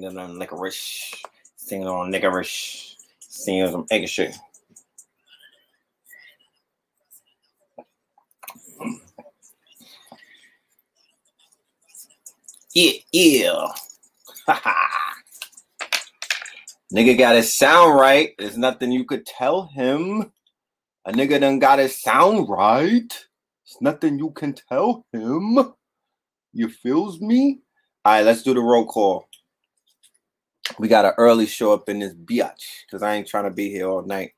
Seen it on licorice. It on licorice. It on egg shit. Yeah, yeah. nigga got his sound right. There's nothing you could tell him. A nigga done got his sound right. There's nothing you can tell him. You feels me? All right, let's do the roll call. We got an early show up in this biatch because I ain't trying to be here all night.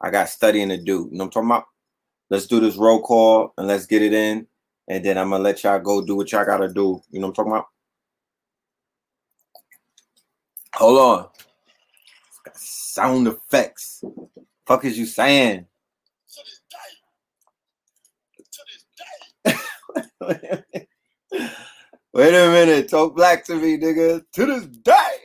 I got studying to do. You know what I'm talking about? Let's do this roll call and let's get it in. And then I'm gonna let y'all go do what y'all gotta do. You know what I'm talking about? Hold on. Sound effects. Fuck is you saying? Wait a minute. Talk black to me, nigga. To this day.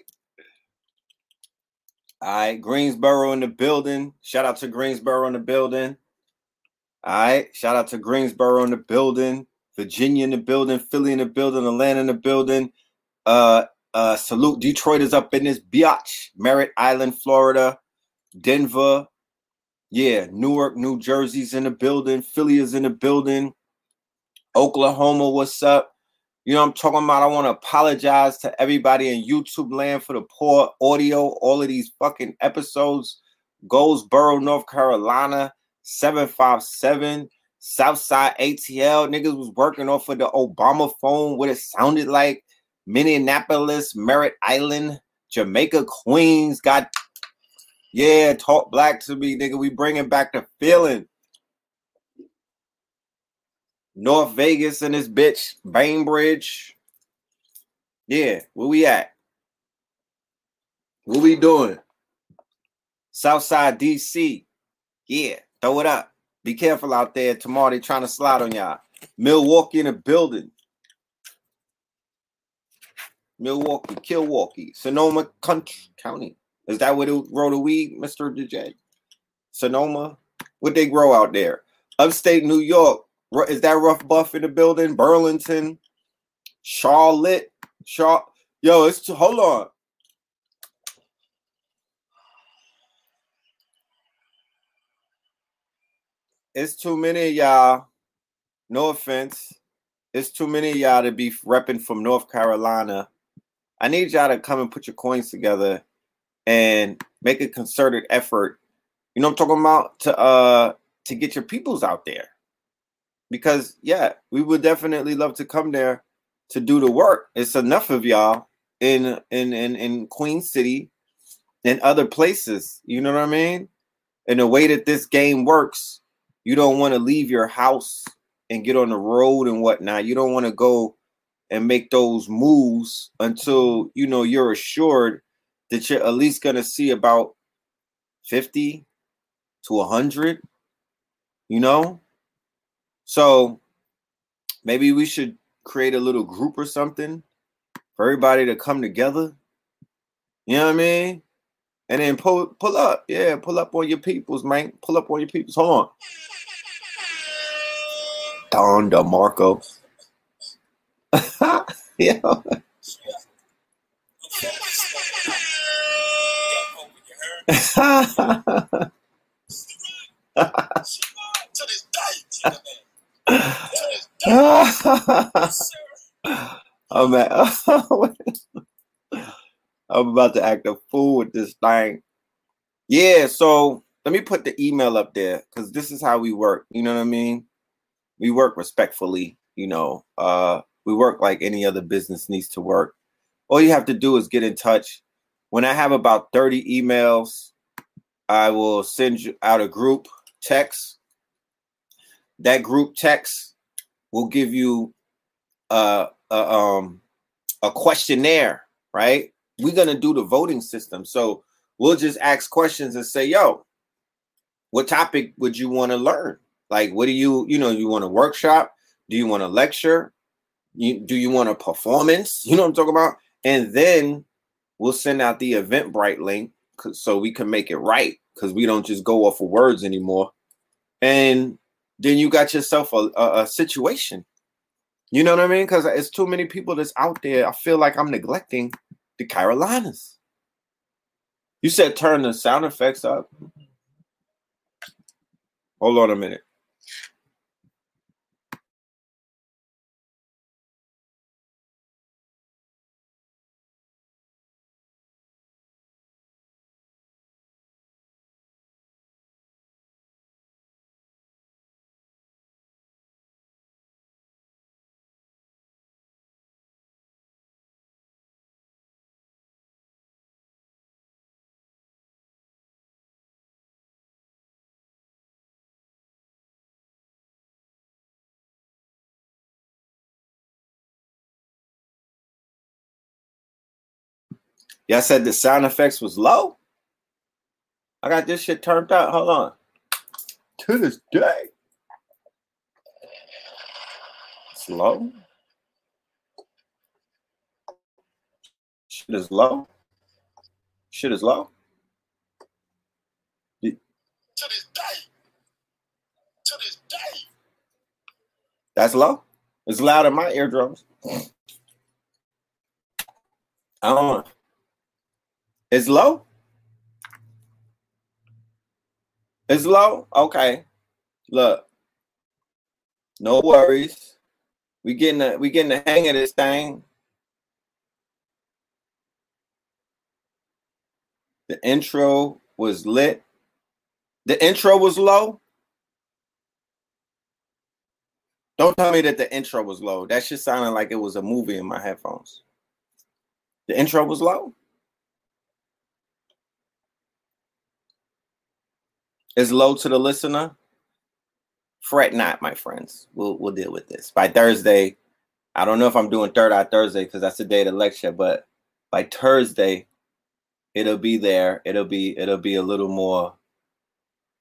All right. Greensboro in the building. Shout out to Greensboro in the building. All right. Shout out to Greensboro in the building. Virginia in the building. Philly in the building. Atlanta in the building. Uh, uh, salute. Detroit is up in this biatch. Merritt Island, Florida. Denver. Yeah. Newark, New Jersey's in the building. Philly is in the building. Oklahoma, what's up? You know I'm talking about? I want to apologize to everybody in YouTube land for the poor audio. All of these fucking episodes. Goldsboro, North Carolina, 757. Southside ATL. Niggas was working off of the Obama phone, what it sounded like. Minneapolis, Merritt Island, Jamaica, Queens. Got yeah, talk black to me, nigga. We bringing back the feeling. North Vegas and this bitch, Bainbridge. Yeah, where we at? What we doing? Southside DC. Yeah, throw it up. Be careful out there. Tomorrow they trying to slide on y'all. Milwaukee in the building. Milwaukee, Milwaukee, Sonoma County. Is that where it grow the weed, Mr. DJ? Sonoma? What they grow out there? Upstate New York. Is that Rough Buff in the building? Burlington, Charlotte, Char. Yo, it's too, hold on. It's too many y'all. No offense. It's too many y'all to be repping from North Carolina. I need y'all to come and put your coins together and make a concerted effort. You know I'm talking about to uh to get your peoples out there because yeah, we would definitely love to come there to do the work. It's enough of y'all in in in, in Queen City and other places. You know what I mean? And the way that this game works, you don't want to leave your house and get on the road and whatnot. You don't want to go and make those moves until you know you're assured that you're at least gonna see about 50 to 100 you know so maybe we should create a little group or something for everybody to come together. You know what I mean? And then pull pull up. Yeah, pull up on your peoples, man. Pull up on your peoples. Hold on. Don DeMarco. yeah. I'm at, I'm about to act a fool with this thing. Yeah, so let me put the email up there because this is how we work. You know what I mean? We work respectfully, you know. Uh we work like any other business needs to work. All you have to do is get in touch. When I have about 30 emails, I will send you out a group text. That group text will give you a, a um a questionnaire, right? We're gonna do the voting system, so we'll just ask questions and say, "Yo, what topic would you want to learn? Like, what do you, you know, you want a workshop? Do you want a lecture? You, do you want a performance? You know what I'm talking about? And then we'll send out the Eventbrite link so we can make it right because we don't just go off of words anymore. And then you got yourself a, a, a situation. You know what I mean? Because it's too many people that's out there. I feel like I'm neglecting the Carolinas. You said turn the sound effects up. Hold on a minute. Y'all said the sound effects was low. I got this shit turned out. Hold on. To this day. It's low. Shit is low. Shit is low. To this day. To this day. That's low. It's loud in my eardrums. I don't know. It's low. It's low. Okay. Look. No worries. We getting the we getting the hang of this thing. The intro was lit. The intro was low. Don't tell me that the intro was low. That shit sounded like it was a movie in my headphones. The intro was low. Is low to the listener, fret not, my friends. We'll we'll deal with this by Thursday. I don't know if I'm doing third eye Thursday because that's the day of the lecture, but by Thursday, it'll be there. It'll be it'll be a little more,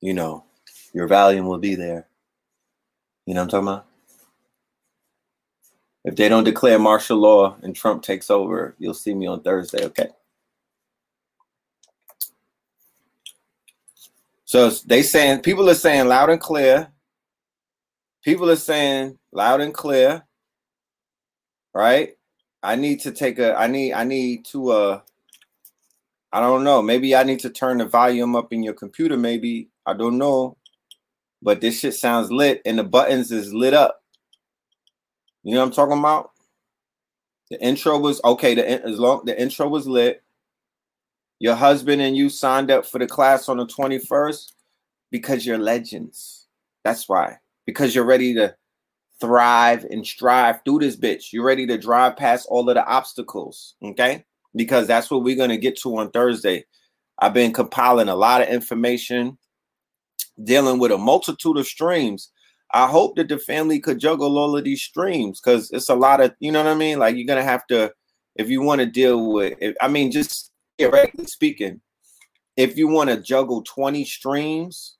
you know, your volume will be there. You know what I'm talking about? If they don't declare martial law and Trump takes over, you'll see me on Thursday, okay? So they saying people are saying loud and clear. People are saying loud and clear. Right? I need to take a I need I need to uh I don't know. Maybe I need to turn the volume up in your computer maybe. I don't know. But this shit sounds lit and the buttons is lit up. You know what I'm talking about? The intro was okay, the as long the intro was lit. Your husband and you signed up for the class on the 21st because you're legends. That's why. Because you're ready to thrive and strive through this bitch. You're ready to drive past all of the obstacles. Okay. Because that's what we're going to get to on Thursday. I've been compiling a lot of information, dealing with a multitude of streams. I hope that the family could juggle all of these streams because it's a lot of, you know what I mean? Like you're going to have to, if you want to deal with, I mean, just theoretically speaking, if you want to juggle 20 streams,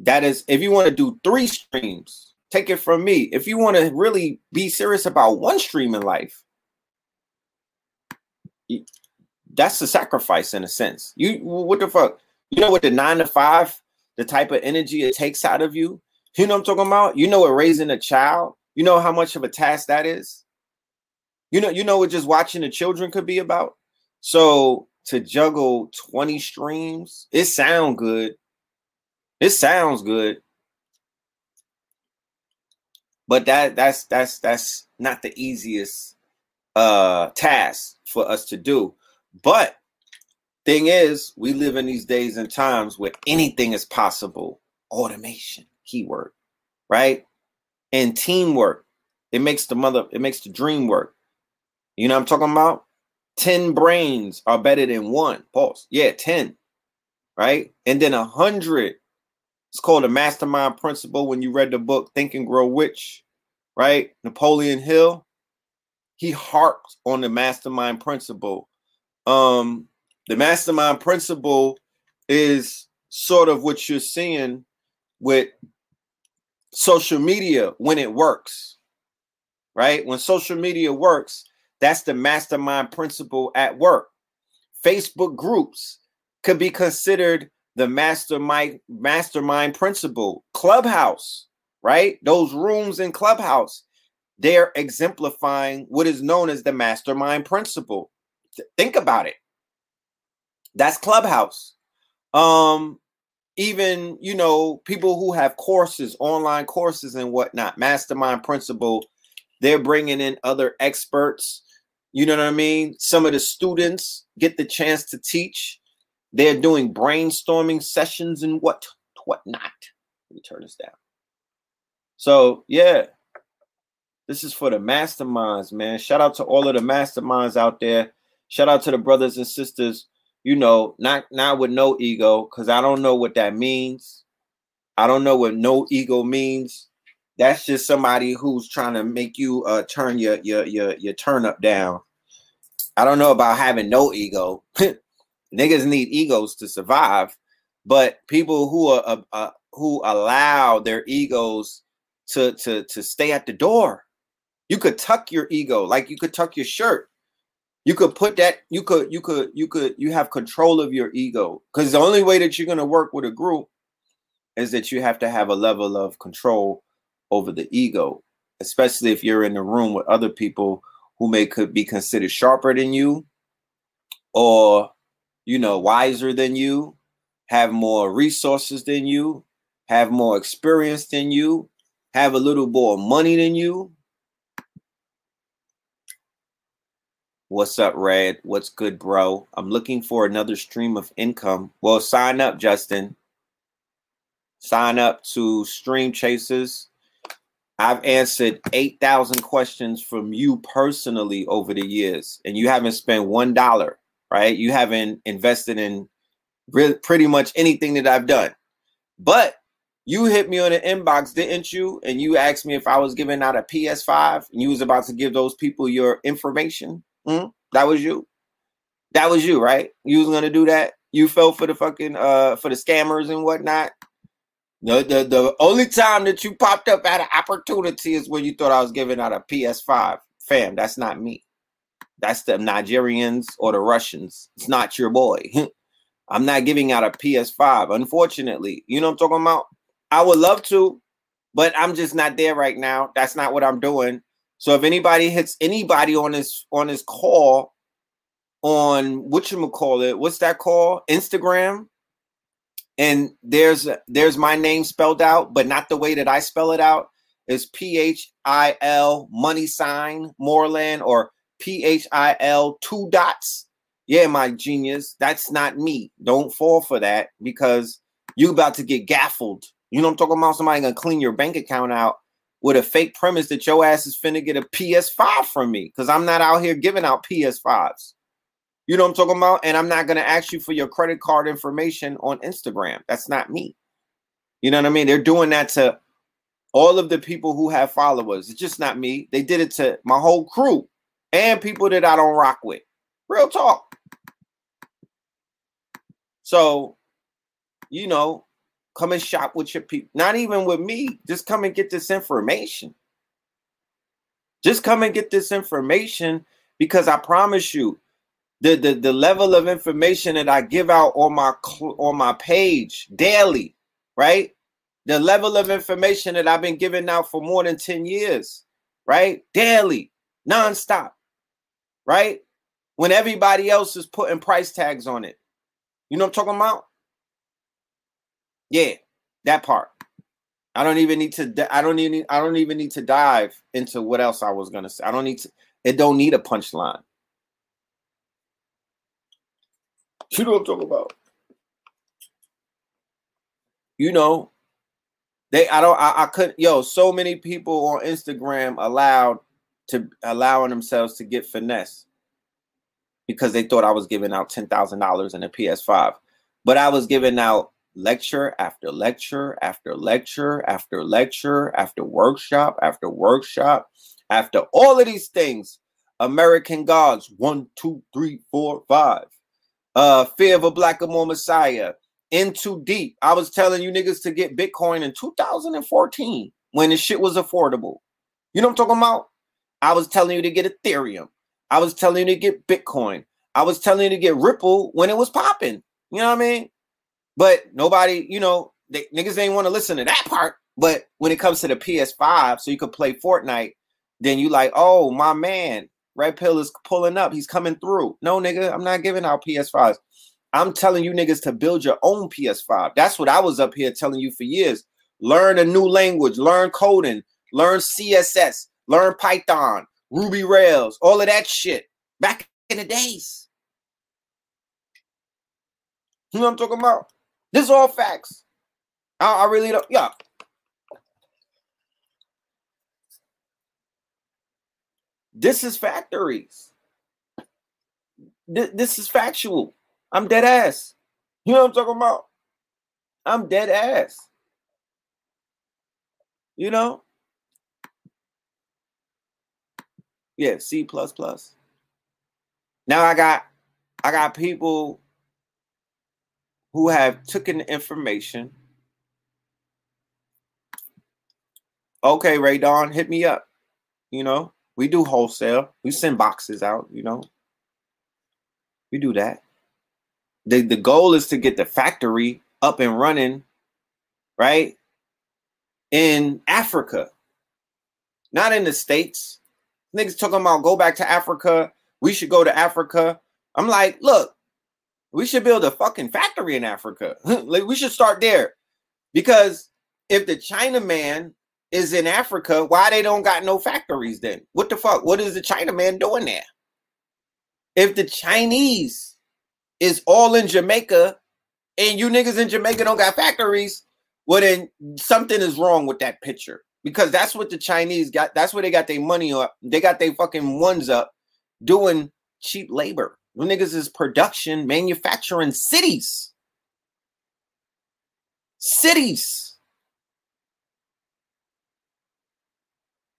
that is, if you want to do three streams, take it from me. If you want to really be serious about one stream in life, that's a sacrifice in a sense. You what the fuck? You know what the nine to five, the type of energy it takes out of you. You know what I'm talking about? You know what raising a child. You know how much of a task that is. You know, you know what just watching the children could be about. So to juggle 20 streams, it sound good. It sounds good. But that that's that's that's not the easiest uh task for us to do. But thing is, we live in these days and times where anything is possible. Automation, keyword, right? And teamwork. It makes the mother, it makes the dream work. You know what I'm talking about? 10 brains are better than one. Pause. Yeah, 10. Right? And then a hundred. It's called a mastermind principle. When you read the book Think and Grow Rich, right? Napoleon Hill, he harped on the mastermind principle. Um, the mastermind principle is sort of what you're seeing with social media when it works, right? When social media works, that's the mastermind principle at work. Facebook groups could be considered the mastermind mastermind principle. Clubhouse, right? Those rooms in Clubhouse. they're exemplifying what is known as the mastermind principle. Think about it. That's Clubhouse. Um, even you know, people who have courses, online courses and whatnot, mastermind principle, they're bringing in other experts. You know what I mean? Some of the students get the chance to teach. They're doing brainstorming sessions and what whatnot. Let me turn this down. So yeah, this is for the masterminds, man. Shout out to all of the masterminds out there. Shout out to the brothers and sisters, you know, not not with no ego, because I don't know what that means. I don't know what no ego means. That's just somebody who's trying to make you uh turn your your your your turn up down. I don't know about having no ego. Niggas need egos to survive, but people who are uh, uh, who allow their egos to to to stay at the door you could tuck your ego like you could tuck your shirt. You could put that, you could, you could, you could, you have control of your ego. Because the only way that you're going to work with a group is that you have to have a level of control over the ego, especially if you're in the room with other people who may could be considered sharper than you or you know wiser than you have more resources than you have more experience than you have a little more money than you What's up, Red? What's good, bro? I'm looking for another stream of income. Well, sign up, Justin. Sign up to Stream Chasers. I've answered 8,000 questions from you personally over the years, and you haven't spent $1, right? You haven't invested in really, pretty much anything that I've done. But you hit me on the inbox, didn't you? And you asked me if I was giving out a PS5 and you was about to give those people your information. Hmm? That was you. That was you, right? You was gonna do that. You fell for the fucking uh for the scammers and whatnot. The, the the only time that you popped up at an opportunity is when you thought I was giving out a PS5. Fam, that's not me. That's the Nigerians or the Russians. It's not your boy. I'm not giving out a PS5, unfortunately. You know what I'm talking about? I would love to, but I'm just not there right now. That's not what I'm doing. So if anybody hits anybody on this on this call on what you call it, what's that call? Instagram. And there's there's my name spelled out, but not the way that I spell it out. It's P H I L money sign Moreland or P H I L two dots. Yeah, my genius. That's not me. Don't fall for that because you about to get gaffled. You know I'm talking about? Somebody gonna clean your bank account out with a fake premise that your ass is finna get a PS5 from me because I'm not out here giving out PS5s. You know what I'm talking about? And I'm not gonna ask you for your credit card information on Instagram. That's not me. You know what I mean? They're doing that to all of the people who have followers. It's just not me. They did it to my whole crew and people that I don't rock with. Real talk. So, you know, Come and shop with your people. Not even with me. Just come and get this information. Just come and get this information because I promise you, the, the, the level of information that I give out on my on my page daily, right? The level of information that I've been giving out for more than 10 years, right? Daily, nonstop, right? When everybody else is putting price tags on it. You know what I'm talking about? Yeah, that part. I don't even need to. I don't even. I don't even need to dive into what else I was gonna say. I don't need to. It don't need a punchline. You know what I'm talking about? You know, they. I don't. I, I couldn't. Yo, so many people on Instagram allowed to allowing themselves to get finesse because they thought I was giving out ten thousand dollars in a PS5, but I was giving out lecture after lecture after lecture after lecture after workshop after workshop after all of these things american gods one two three four five uh fear of a black or more messiah in too deep. I was telling you niggas to get bitcoin in 2014 when the shit was affordable. You know what i'm talking about? I was telling you to get ethereum. I was telling you to get bitcoin. I was telling you to get ripple when it was popping. You know what i mean? But nobody, you know, they, niggas ain't want to listen to that part. But when it comes to the PS5, so you could play Fortnite then you like, oh my man, Red Pill is pulling up. He's coming through. No, nigga, I'm not giving out PS5s. I'm telling you niggas to build your own PS5. That's what I was up here telling you for years. Learn a new language, learn coding, learn CSS, learn Python, Ruby Rails, all of that shit back in the days. You know what I'm talking about? This is all facts. I, I really don't. Yeah. This is factories. This, is factual. I'm dead ass. You know what I'm talking about? I'm dead ass. You know? Yeah, C plus plus. Now I got I got people who have taken information. Okay, Ray Don, hit me up. You know, we do wholesale. We send boxes out, you know. We do that. The the goal is to get the factory up and running, right? In Africa. Not in the States. Niggas talking about go back to Africa. We should go to Africa. I'm like, look, we should build a fucking factory in Africa. like we should start there. Because if the China man is in Africa, why they don't got no factories then? What the fuck? What is the China man doing there? If the Chinese is all in Jamaica and you niggas in Jamaica don't got factories, well then something is wrong with that picture. Because that's what the Chinese got. That's where they got their money up. They got their fucking ones up doing cheap labor. Them niggas is production, manufacturing cities. Cities.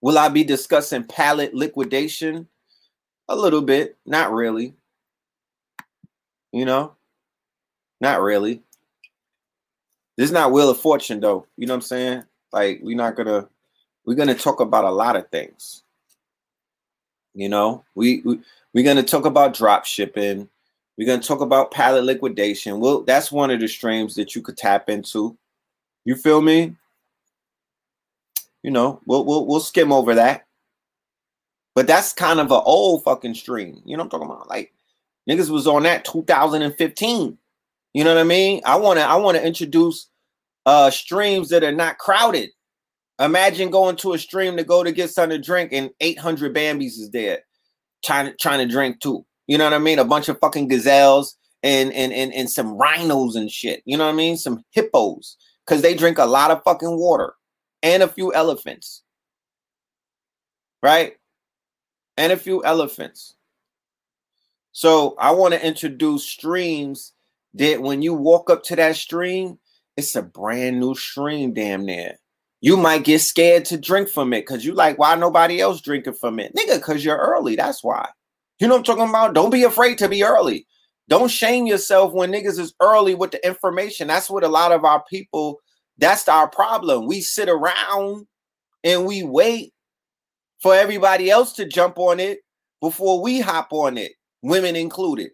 Will I be discussing pallet liquidation? A little bit, not really. You know, not really. This is not Wheel of Fortune, though. You know what I'm saying? Like, we're not gonna, we're gonna talk about a lot of things. You know, we, we we're gonna talk about drop shipping. We're gonna talk about pallet liquidation. Well, that's one of the streams that you could tap into. You feel me? You know, we'll we'll, we'll skim over that. But that's kind of an old fucking stream. You know what I'm talking about? Like niggas was on that 2015. You know what I mean? I wanna I wanna introduce uh streams that are not crowded. Imagine going to a stream to go to get something to drink and 800 Bambis is there trying to trying to drink too. You know what I mean? A bunch of fucking gazelles and and and, and some rhinos and shit. You know what I mean? Some hippos because they drink a lot of fucking water and a few elephants, right? And a few elephants. So I want to introduce streams that when you walk up to that stream, it's a brand new stream, damn near you might get scared to drink from it because you like, why nobody else drinking from it? Nigga, because you're early. That's why. You know what I'm talking about? Don't be afraid to be early. Don't shame yourself when niggas is early with the information. That's what a lot of our people, that's our problem. We sit around and we wait for everybody else to jump on it before we hop on it, women included.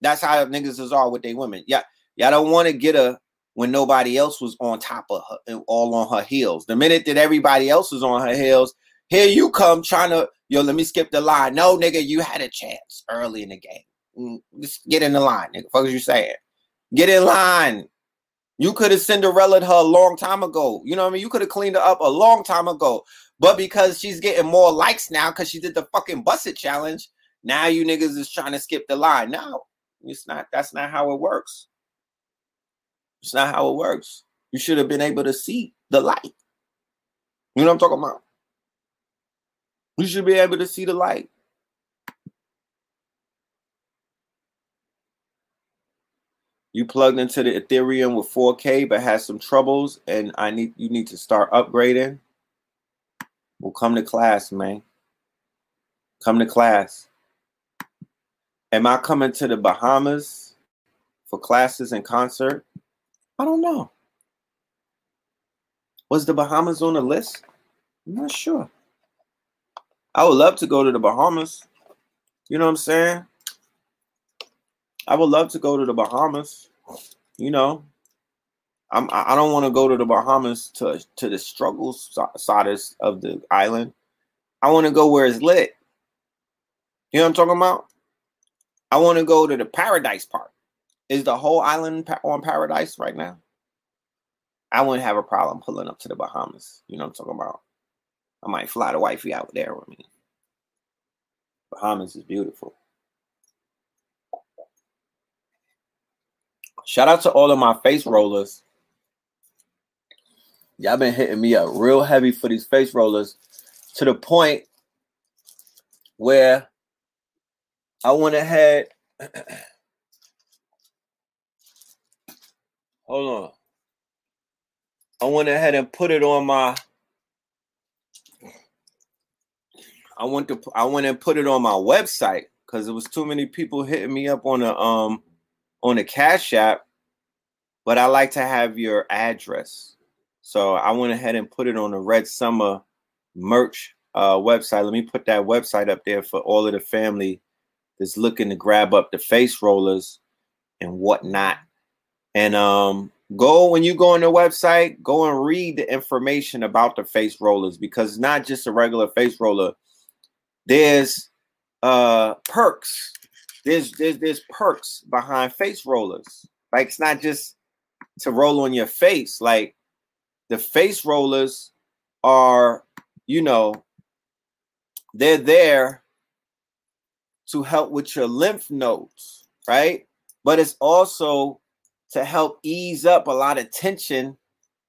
That's how niggas is all with their women. Yeah, y'all don't want to get a when nobody else was on top of her, all on her heels. The minute that everybody else was on her heels, here you come trying to, yo, let me skip the line. No, nigga, you had a chance early in the game. Mm, just get in the line, nigga. Fuck is you saying? Get in line. You could have Cinderella her a long time ago. You know what I mean? You could have cleaned her up a long time ago. But because she's getting more likes now because she did the fucking busted challenge, now you niggas is trying to skip the line. No, it's not. That's not how it works. It's not how it works. You should have been able to see the light. You know what I'm talking about? You should be able to see the light. You plugged into the Ethereum with 4K but had some troubles and I need you need to start upgrading. Well, come to class, man. Come to class. Am I coming to the Bahamas for classes and concert? I don't know. Was the Bahamas on the list? I'm not sure. I would love to go to the Bahamas. You know what I'm saying? I would love to go to the Bahamas. You know, I'm I don't want to go to the Bahamas to to the struggles side of the island. I want to go where it's lit. You know what I'm talking about? I want to go to the Paradise Park. Is the whole island on Paradise right now? I wouldn't have a problem pulling up to the Bahamas. You know what I'm talking about? I might fly the wifey out there with me. Bahamas is beautiful. Shout out to all of my face rollers. Y'all been hitting me up real heavy for these face rollers to the point where I went ahead. Hold on. I went ahead and put it on my. I went to I went and put it on my website because it was too many people hitting me up on a um on a cash app, but I like to have your address. So I went ahead and put it on the Red Summer merch uh, website. Let me put that website up there for all of the family that's looking to grab up the face rollers and whatnot. And um, go when you go on the website, go and read the information about the face rollers because it's not just a regular face roller. There's uh perks. There's there's there's perks behind face rollers. Like it's not just to roll on your face. Like the face rollers are, you know, they're there to help with your lymph nodes, right? But it's also to help ease up a lot of tension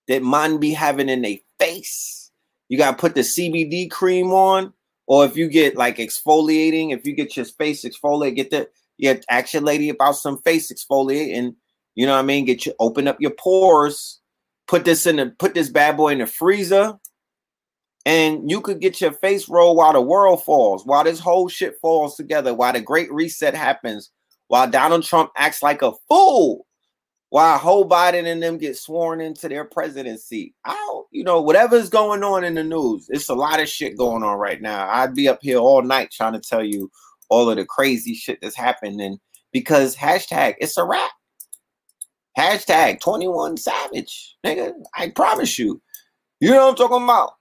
that man be having in their face. You got to put the CBD cream on, or if you get like exfoliating, if you get your face exfoliate, get the yeah, ask your lady about some face exfoliate, and you know what I mean. Get you open up your pores. Put this in the put this bad boy in the freezer and you could get your face rolled while the world falls, while this whole shit falls together, while the great reset happens, while Donald Trump acts like a fool, while Joe Biden and them get sworn into their presidency. I don't, you know, whatever's going on in the news, it's a lot of shit going on right now. I'd be up here all night trying to tell you all of the crazy shit that's happening because hashtag it's a wrap. Hashtag 21 Savage. Nigga, I promise you. You know what I'm talking about?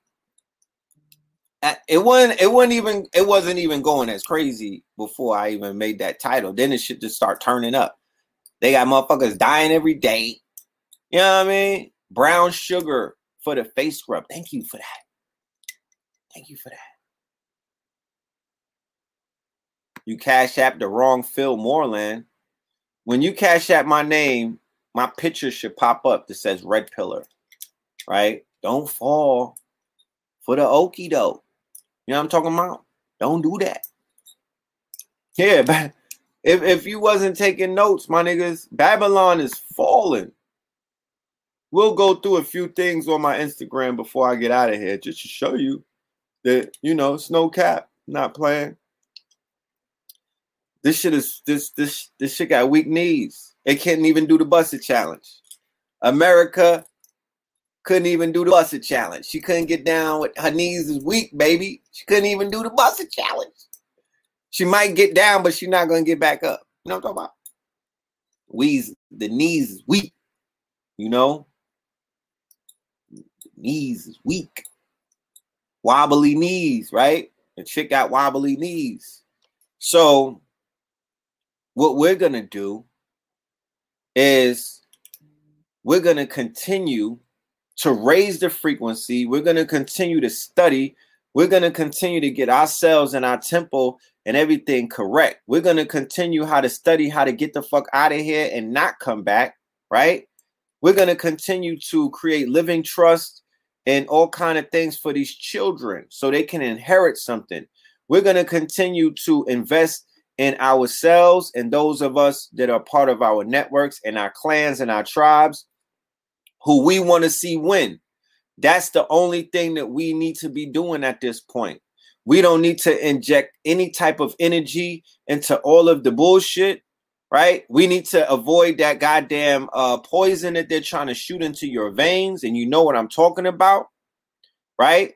it wasn't it wasn't even it wasn't even going as crazy before I even made that title. Then it should just start turning up. They got motherfuckers dying every day. You know what I mean? Brown sugar for the face scrub. Thank you for that. Thank you for that. You cash app the wrong Phil Moreland. When you cash app my name, my picture should pop up that says red pillar. Right? Don't fall for the okie doke. You know what I'm talking about? Don't do that. Yeah, but if, if you wasn't taking notes, my niggas, Babylon is falling. We'll go through a few things on my Instagram before I get out of here, just to show you that you know it's no cap. Not playing. This shit is this this this shit got weak knees. It can't even do the busted challenge. America couldn't even do the busted challenge. She couldn't get down with her knees is weak, baby. She couldn't even do the busted challenge. She might get down, but she's not gonna get back up. You know what I'm talking about? We's the knees is weak, you know. The knees is weak. Wobbly knees, right? The chick got wobbly knees. So what we're gonna do is we're gonna continue to raise the frequency. We're going to continue to study. We're going to continue to get ourselves and our temple and everything correct. We're going to continue how to study how to get the fuck out of here and not come back, right? We're going to continue to create living trust and all kind of things for these children so they can inherit something. We're going to continue to invest in ourselves and those of us that are part of our networks and our clans and our tribes who we want to see win. That's the only thing that we need to be doing at this point. We don't need to inject any type of energy into all of the bullshit, right? We need to avoid that goddamn uh, poison that they're trying to shoot into your veins. And you know what I'm talking about, right?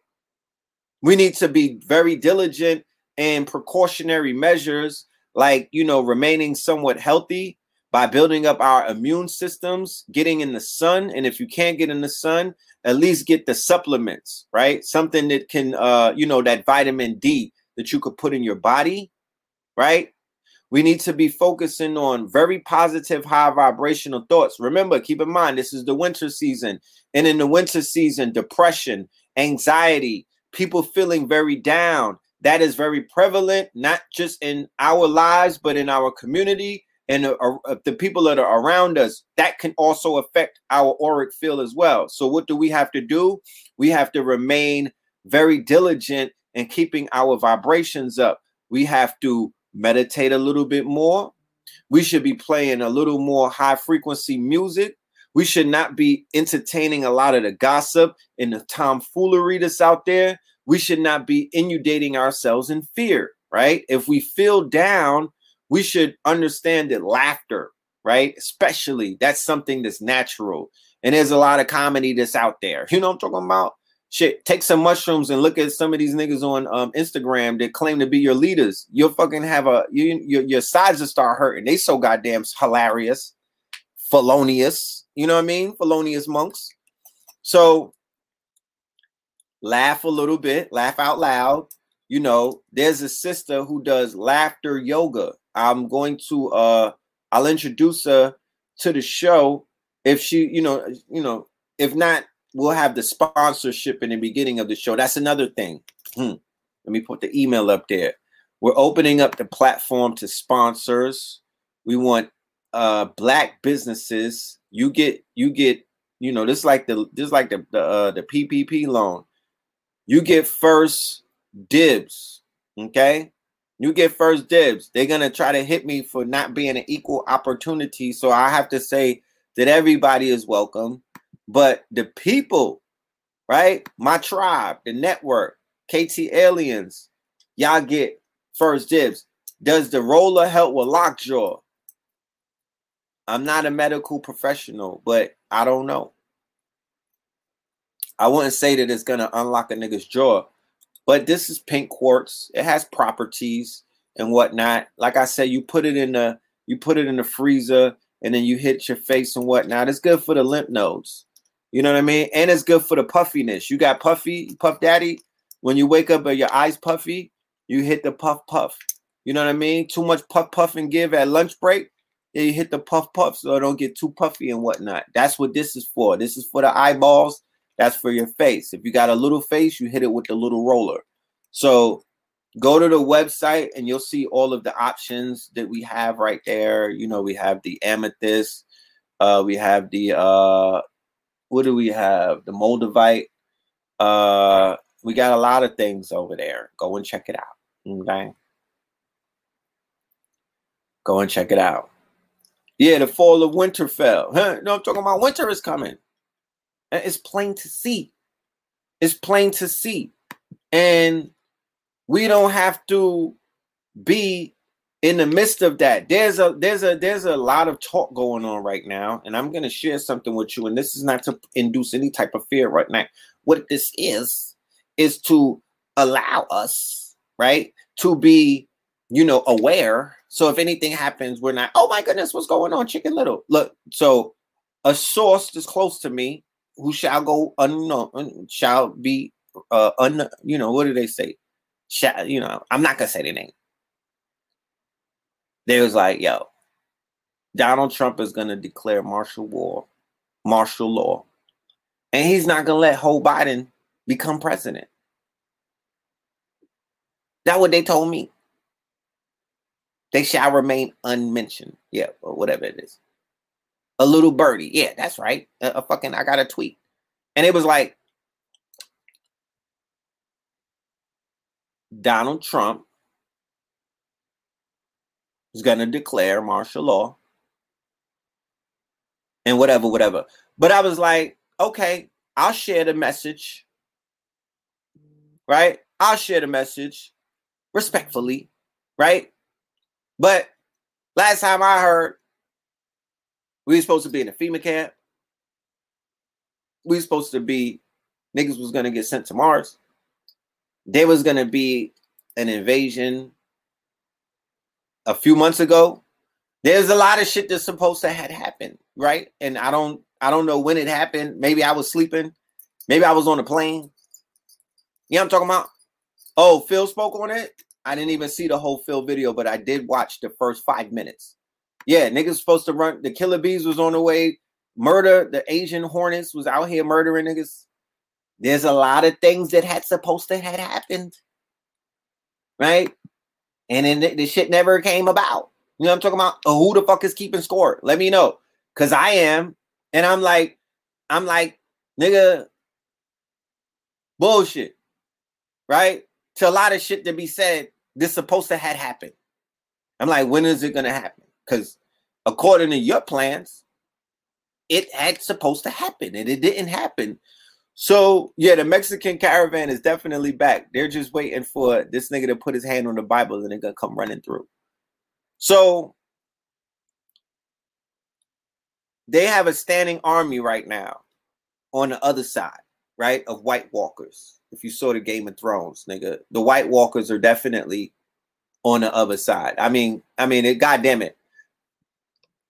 We need to be very diligent in precautionary measures, like, you know, remaining somewhat healthy by building up our immune systems, getting in the sun. And if you can't get in the sun, at least get the supplements, right? Something that can, uh, you know, that vitamin D that you could put in your body, right? We need to be focusing on very positive, high vibrational thoughts. Remember, keep in mind, this is the winter season. And in the winter season, depression, anxiety, people feeling very down, that is very prevalent, not just in our lives, but in our community and uh, uh, the people that are around us. That can also affect our auric field as well. So, what do we have to do? We have to remain very diligent in keeping our vibrations up. We have to meditate a little bit more. We should be playing a little more high frequency music. We should not be entertaining a lot of the gossip and the tomfoolery that's out there. We should not be inundating ourselves in fear, right? If we feel down, we should understand that laughter, right? Especially that's something that's natural. And there's a lot of comedy that's out there. You know what I'm talking about? Shit, take some mushrooms and look at some of these niggas on um, Instagram that claim to be your leaders. You'll fucking have a you, your your sides will start hurting. They so goddamn hilarious, felonious. You know what I mean? Felonious monks. So laugh a little bit, laugh out loud. You know, there's a sister who does laughter yoga. I'm going to uh I'll introduce her to the show if she, you know, you know, if not, we'll have the sponsorship in the beginning of the show. That's another thing. Hmm. Let me put the email up there. We're opening up the platform to sponsors. We want uh black businesses. You get you get, you know, this like the this like the the uh, the PPP loan. You get first dibs. Okay. You get first dibs. They're gonna try to hit me for not being an equal opportunity. So I have to say that everybody is welcome, but the people, right? My tribe, the network, KT aliens, y'all get first dibs. Does the roller help with lockjaw? I'm not a medical professional, but I don't know. I wouldn't say that it's gonna unlock a nigga's jaw, but this is pink quartz. It has properties and whatnot. Like I said, you put it in the you put it in the freezer and then you hit your face and whatnot. It's good for the lymph nodes. You know what I mean? And it's good for the puffiness. You got puffy, puff daddy. When you wake up and your eyes puffy, you hit the puff puff. You know what I mean? Too much puff puff and give at lunch break. Yeah, you hit the puff puff so it don't get too puffy and whatnot. That's what this is for. This is for the eyeballs that's for your face. If you got a little face, you hit it with the little roller. So go to the website and you'll see all of the options that we have right there. You know, we have the amethyst, uh, we have the uh what do we have? The moldavite. Uh we got a lot of things over there. Go and check it out. Okay. Go and check it out. Yeah, the fall of Winterfell. Huh? No, I'm talking about winter is coming. It's plain to see. It's plain to see. And we don't have to be in the midst of that. There's a there's a there's a lot of talk going on right now, and I'm gonna share something with you. And this is not to induce any type of fear right now. What this is is to allow us, right, to be, you know, aware. So if anything happens, we're not, oh my goodness, what's going on, Chicken Little? Look, so a source that's close to me who shall go unknown shall be uh un you know what do they say? Shall you know i'm not gonna say the name. They was like yo donald trump is gonna declare martial war martial law and he's not gonna let Joe biden become president. That's what they told me. They shall remain unmentioned. Yeah or whatever it is a little birdie. Yeah, that's right. A, a fucking I got a tweet. And it was like Donald Trump is going to declare martial law and whatever, whatever. But I was like, okay, I'll share the message. Right? I'll share the message respectfully. Right? But last time I heard, we were supposed to be in a FEMA camp. We were supposed to be niggas was gonna get sent to Mars. There was gonna be an invasion a few months ago. There's a lot of shit that's supposed to had happened, right? And I don't I don't know when it happened. Maybe I was sleeping. Maybe I was on a plane. You know I'm talking about? Oh, Phil spoke on it. I didn't even see the whole Phil video, but I did watch the first five minutes. Yeah, niggas supposed to run. The killer bees was on the way. Murder, the Asian Hornets was out here murdering niggas. There's a lot of things that had supposed to had happened. Right? And then the, shit never came about. You know what I'm talking about? Oh, who the fuck is keeping score? Let me know. Cause I am. And I'm like, I'm like, nigga, bullshit. Right? To a lot of shit to be said, this supposed to had happened. I'm like, when is it gonna happen? Because according to your plans, it had supposed to happen and it didn't happen. So yeah, the Mexican caravan is definitely back. They're just waiting for this nigga to put his hand on the Bible and they're gonna come running through. So they have a standing army right now on the other side, right, of White Walkers. If you saw the Game of Thrones, nigga, the White Walkers are definitely on the other side. I mean, I mean, it, God damn it,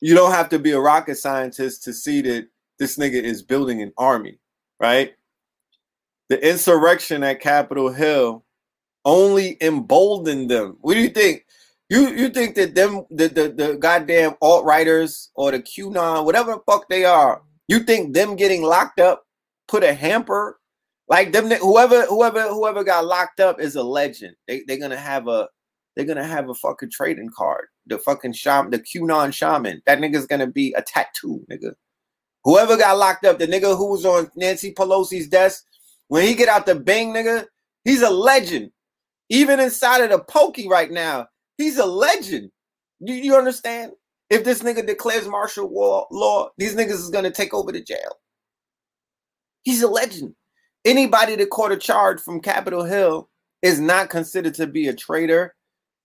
you don't have to be a rocket scientist to see that this nigga is building an army, right? The insurrection at Capitol Hill only emboldened them. What do you think? You you think that them the the, the goddamn alt-righters or the QAnon, whatever the fuck they are, you think them getting locked up put a hamper like them whoever whoever whoever got locked up is a legend. They they're gonna have a they're gonna have a fucking trading card. The fucking shaman, the QAnon shaman. That nigga's gonna be a tattoo, nigga. Whoever got locked up, the nigga who was on Nancy Pelosi's desk, when he get out the bing, nigga, he's a legend. Even inside of the pokey right now, he's a legend. Do you understand? If this nigga declares martial law, these niggas is gonna take over the jail. He's a legend. Anybody that caught a charge from Capitol Hill is not considered to be a traitor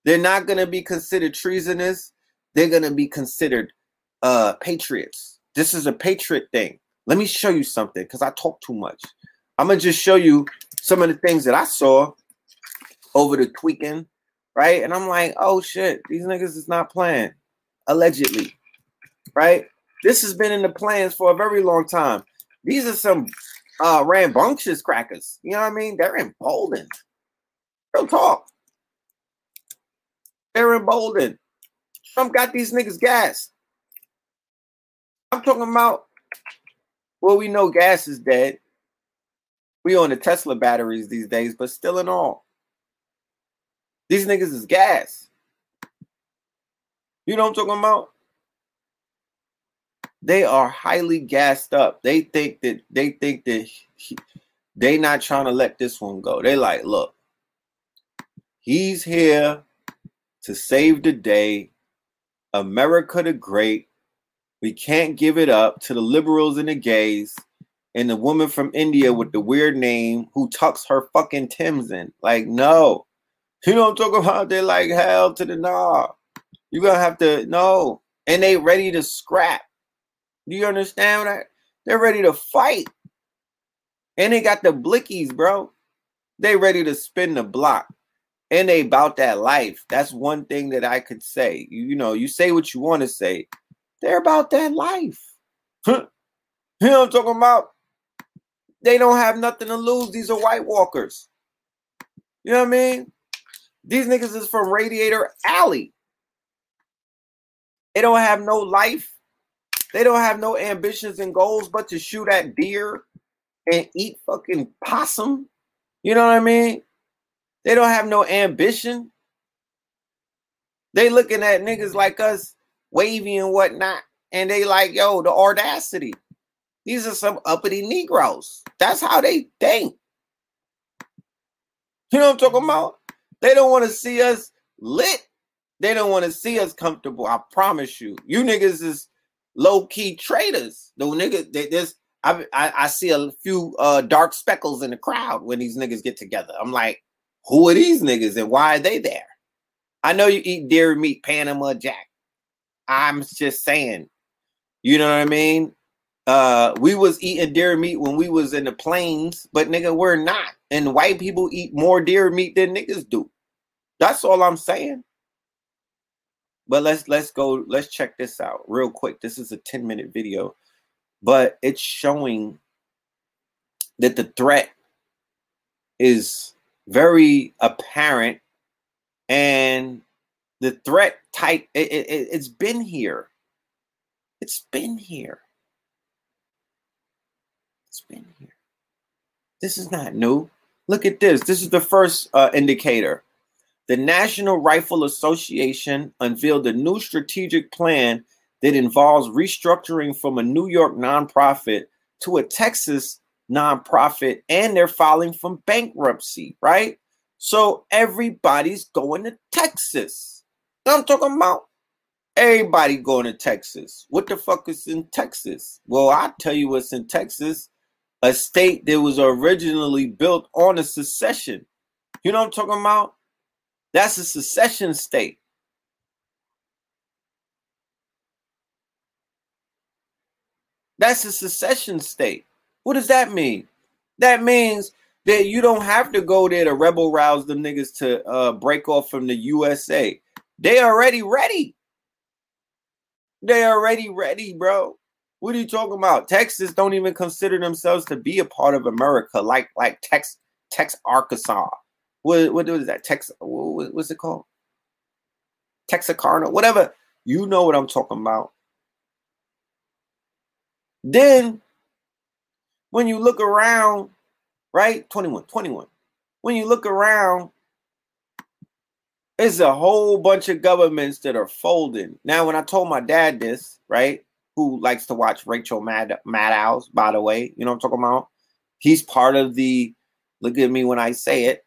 they're not going to be considered treasonous. They're going to be considered uh, patriots. This is a patriot thing. Let me show you something because I talk too much. I'm going to just show you some of the things that I saw over the tweaking, right? And I'm like, oh shit, these niggas is not playing, allegedly, right? This has been in the plans for a very long time. These are some uh rambunctious crackers. You know what I mean? They're emboldened. Real talk. Aaron Bolden. Trump got these niggas gassed. I'm talking about, well, we know gas is dead. We on the Tesla batteries these days, but still in all. These niggas is gas. You know what I'm talking about? They are highly gassed up. They think that they think that he, they not trying to let this one go. They like, look, he's here to save the day. America the Great. We can't give it up to the liberals and the gays and the woman from India with the weird name who tucks her fucking Tims in. Like, no. You I'm talking about? They're like, hell to the nah. You're gonna have to no. And they ready to scrap. Do you understand that? They're ready to fight. And they got the blickies, bro. They ready to spin the block and they about that life. That's one thing that I could say. You, you know, you say what you want to say. They're about that life. you know I'm talking about? They don't have nothing to lose. These are White Walkers. You know what I mean? These niggas is from Radiator Alley. They don't have no life. They don't have no ambitions and goals but to shoot at deer and eat fucking possum. You know what I mean? They don't have no ambition. They looking at niggas like us, wavy and whatnot, and they like, yo, the audacity. These are some uppity Negroes. That's how they think. You know what I'm talking about? They don't want to see us lit. They don't want to see us comfortable. I promise you. You niggas is low key traitors. The niggas, they, there's I, I, I see a few uh, dark speckles in the crowd when these niggas get together. I'm like, who are these niggas and why are they there? I know you eat dairy meat, Panama Jack. I'm just saying, you know what I mean? Uh, we was eating deer meat when we was in the plains, but nigga, we're not. And white people eat more deer meat than niggas do. That's all I'm saying. but let's let's go. Let's check this out real quick. This is a 10 minute video, but it's showing that the threat is very apparent and the threat type it, it, it's been here. It's been here. It's been here. This is not new. Look at this. This is the first uh, indicator. The national rifle association unveiled a new strategic plan that involves restructuring from a new york nonprofit to a texas nonprofit and they're filing from bankruptcy, right? So everybody's going to Texas. I'm talking about everybody going to Texas. What the fuck is in Texas? Well, I'll tell you what's in Texas. A state that was originally built on a secession. You know what I'm talking about? That's a secession state. That's a secession state. What does that mean? That means that you don't have to go there to rebel rouse them niggas to uh, break off from the USA. They already ready. They already ready, bro. What are you talking about? Texas don't even consider themselves to be a part of America, like like Tex Tex Arkansas. What what is that? Tex what, what's it called? Texarkana, whatever. You know what I'm talking about. Then when you look around, right? 21, 21. When you look around, it's a whole bunch of governments that are folding. Now, when I told my dad this, right, who likes to watch Rachel Mad Maddow's, by the way, you know I'm talking about? He's part of the look at me when I say it.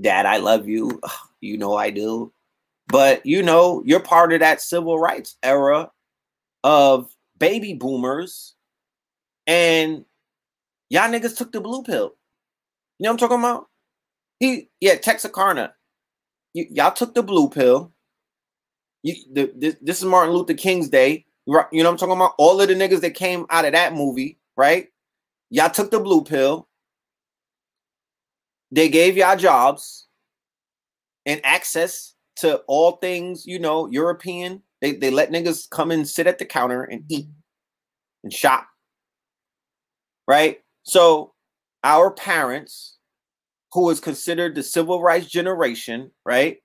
Dad, I love you. You know I do. But you know, you're part of that civil rights era of baby boomers and y'all niggas took the blue pill. You know what I'm talking about? He yeah, Texarkana. Y- y'all took the blue pill. You, the, this, this is Martin Luther King's day. You know what I'm talking about? All of the niggas that came out of that movie, right? Y'all took the blue pill. They gave y'all jobs and access to all things, you know, European. They, they let niggas come and sit at the counter and eat and shop right? So our parents, who was considered the civil rights generation, right?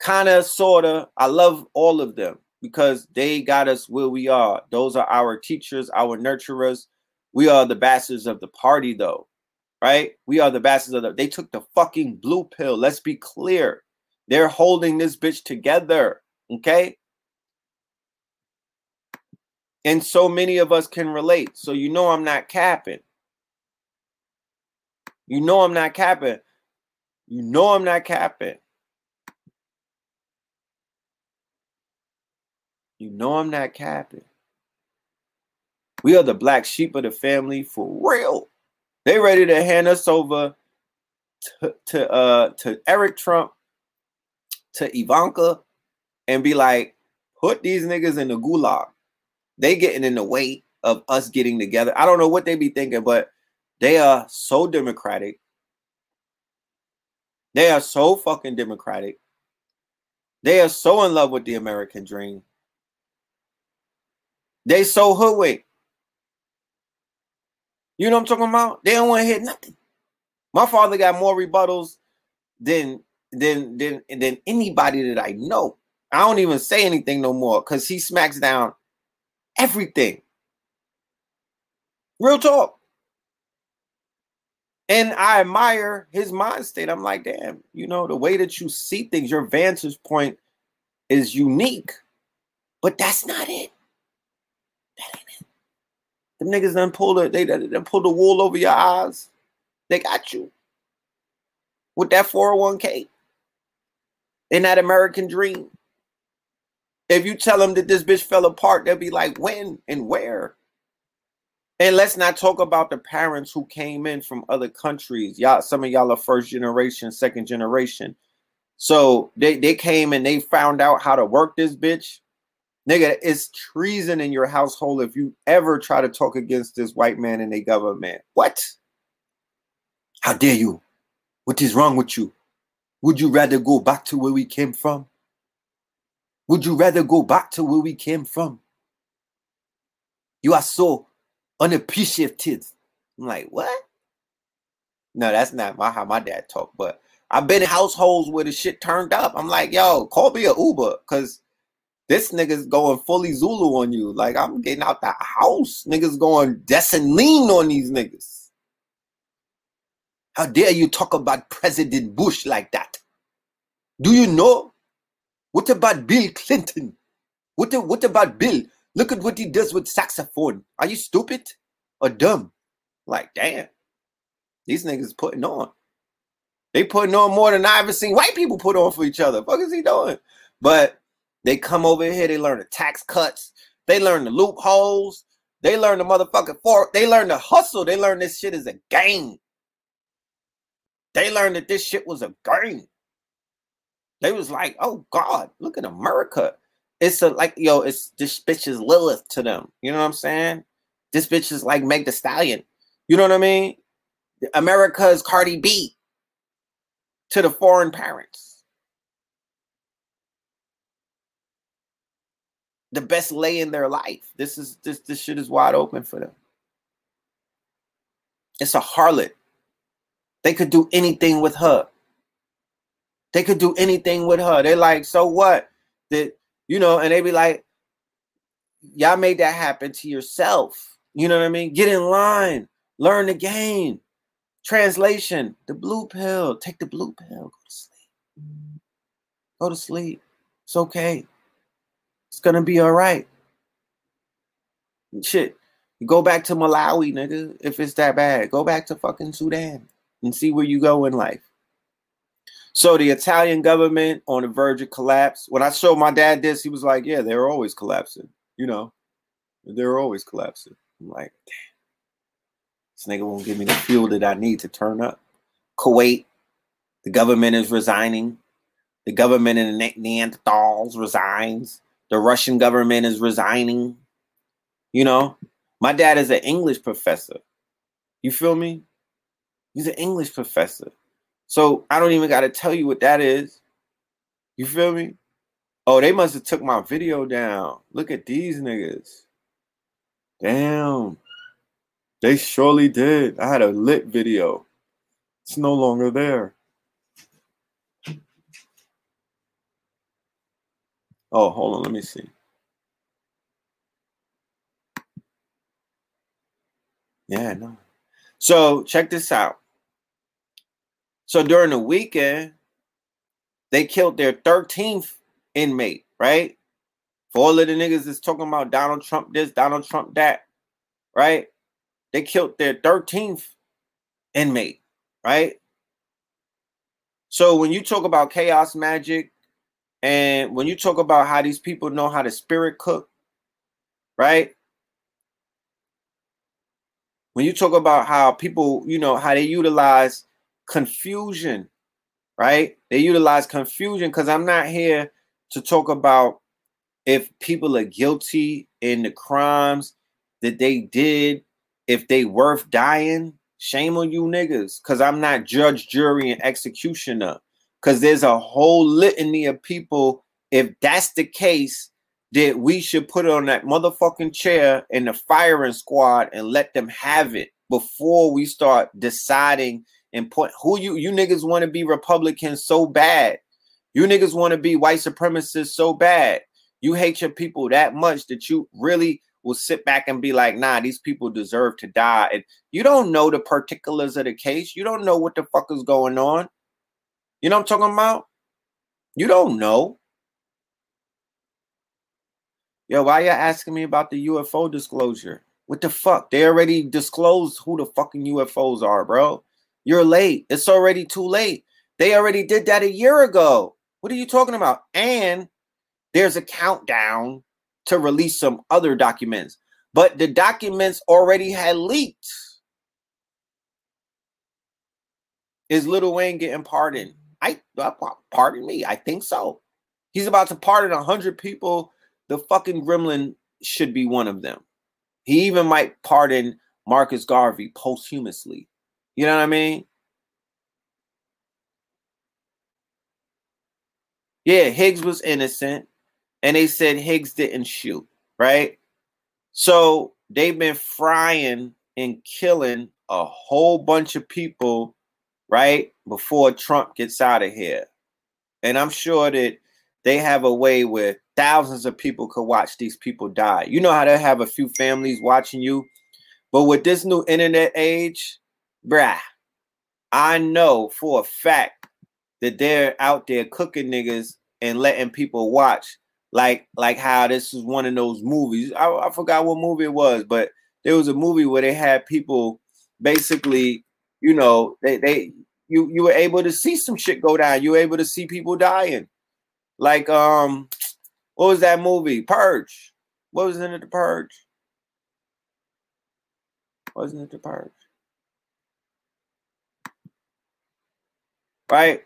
Kind of, sort of, I love all of them because they got us where we are. Those are our teachers, our nurturers. We are the bastards of the party, though, right? We are the bastards of the. They took the fucking blue pill. Let's be clear. They're holding this bitch together, okay? And so many of us can relate. So you know I'm not capping. You know I'm not capping. You know I'm not capping. You know I'm not capping. We are the black sheep of the family for real. They ready to hand us over to, to uh to Eric Trump, to Ivanka, and be like, put these niggas in the gulag they getting in the way of us getting together. I don't know what they be thinking, but they are so democratic. They are so fucking democratic. They are so in love with the American dream. They so hoodwinked. You know what I'm talking about? They don't want to hear nothing. My father got more rebuttals than than than than anybody that I know. I don't even say anything no more because he smacks down everything. Real talk. And I admire his mind state. I'm like, damn, you know, the way that you see things, your vantage point is unique, but that's not it. That ain't it. The niggas done pulled the, they done pulled the wool over your eyes. They got you with that 401k in that American dream. If you tell them that this bitch fell apart, they'll be like, when and where? And let's not talk about the parents who came in from other countries. Y'all, some of y'all are first generation, second generation. So they, they came and they found out how to work this bitch. Nigga, it's treason in your household if you ever try to talk against this white man and a government. What? How dare you? What is wrong with you? Would you rather go back to where we came from? Would you rather go back to where we came from? You are so unappreciative. I'm like, what? No, that's not my how my dad talked, but I've been in households where the shit turned up. I'm like, yo, call me a Uber, cause this nigga's going fully Zulu on you. Like, I'm getting out the house. Niggas going lean on these niggas. How dare you talk about President Bush like that? Do you know? What about Bill Clinton? What, what about Bill? Look at what he does with saxophone. Are you stupid or dumb? Like, damn. These niggas putting on. They putting on more than I ever seen white people put on for each other. Fuck is he doing? But they come over here, they learn the tax cuts, they learn the loopholes, they learn the motherfucking for they learn the hustle, they learn this shit is a game. They learned that this shit was a game. They was like, oh God, look at America. It's a like, yo, it's this bitch is Lilith to them. You know what I'm saying? This bitch is like Meg the Stallion. You know what I mean? America's Cardi B to the foreign parents. The best lay in their life. This is this this shit is wide open for them. It's a harlot. They could do anything with her. They could do anything with her. They're like, so what? That you know, and they be like, y'all made that happen to yourself. You know what I mean? Get in line, learn the game. Translation: the blue pill. Take the blue pill. Go to sleep. Go to sleep. It's okay. It's gonna be all right. Shit. Go back to Malawi, nigga, if it's that bad. Go back to fucking Sudan and see where you go in life. So the Italian government on the verge of collapse. When I showed my dad this, he was like, "Yeah, they're always collapsing. You know, they're always collapsing." I'm like, "Damn, this nigga won't give me the fuel that I need to turn up." Kuwait, the government is resigning. The government in the Netherlands resigns. The Russian government is resigning. You know, my dad is an English professor. You feel me? He's an English professor. So I don't even got to tell you what that is. You feel me? Oh, they must have took my video down. Look at these niggas. Damn. They surely did. I had a lit video. It's no longer there. Oh, hold on. Let me see. Yeah, no. So check this out. So during the weekend, they killed their 13th inmate, right? For all of the niggas that's talking about Donald Trump this, Donald Trump that, right? They killed their 13th inmate, right? So when you talk about chaos magic and when you talk about how these people know how to spirit cook, right? When you talk about how people, you know, how they utilize confusion, right? They utilize confusion because I'm not here to talk about if people are guilty in the crimes that they did, if they worth dying. Shame on you niggas, because I'm not judge, jury, and executioner. Because there's a whole litany of people. If that's the case, that we should put on that motherfucking chair in the firing squad and let them have it before we start deciding and point who you you niggas want to be Republicans so bad. You niggas want to be white supremacists so bad. You hate your people that much that you really will sit back and be like, nah, these people deserve to die. And you don't know the particulars of the case. You don't know what the fuck is going on. You know what I'm talking about? You don't know. Yo, why you asking me about the UFO disclosure? What the fuck? They already disclosed who the fucking UFOs are, bro. You're late. It's already too late. They already did that a year ago. What are you talking about? And there's a countdown to release some other documents, but the documents already had leaked. Is Lil Wayne getting pardoned? I uh, pardon me. I think so. He's about to pardon a hundred people. The fucking gremlin should be one of them. He even might pardon Marcus Garvey posthumously. You know what I mean? Yeah, Higgs was innocent. and they said Higgs didn't shoot, right? So they've been frying and killing a whole bunch of people, right? Before Trump gets out of here. And I'm sure that they have a way where thousands of people could watch these people die. You know how they have a few families watching you. But with this new internet age, bruh, I know for a fact that they're out there cooking niggas and letting people watch like like how this is one of those movies. I, I forgot what movie it was, but there was a movie where they had people basically, you know, they they you you were able to see some shit go down. You were able to see people dying. Like um what was that movie? Purge. What was in it? The Purge. Wasn't it the Purge? Right?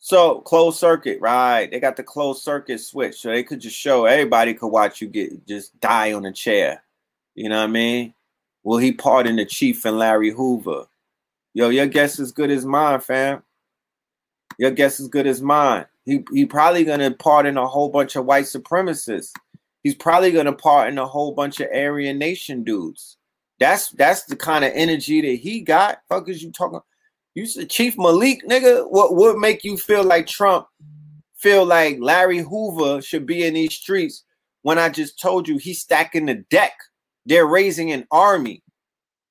So closed circuit, right? They got the closed circuit switch, so they could just show everybody could watch you get just die on a chair. You know what I mean? Will he pardon the chief and Larry Hoover? Yo, your guess is good as mine, fam. Your guess is good as mine. He he probably gonna pardon a whole bunch of white supremacists. He's probably gonna pardon a whole bunch of Aryan Nation dudes. That's that's the kind of energy that he got. Fuck is you talking? You said Chief Malik, nigga. What would make you feel like Trump feel like Larry Hoover should be in these streets when I just told you he's stacking the deck? They're raising an army.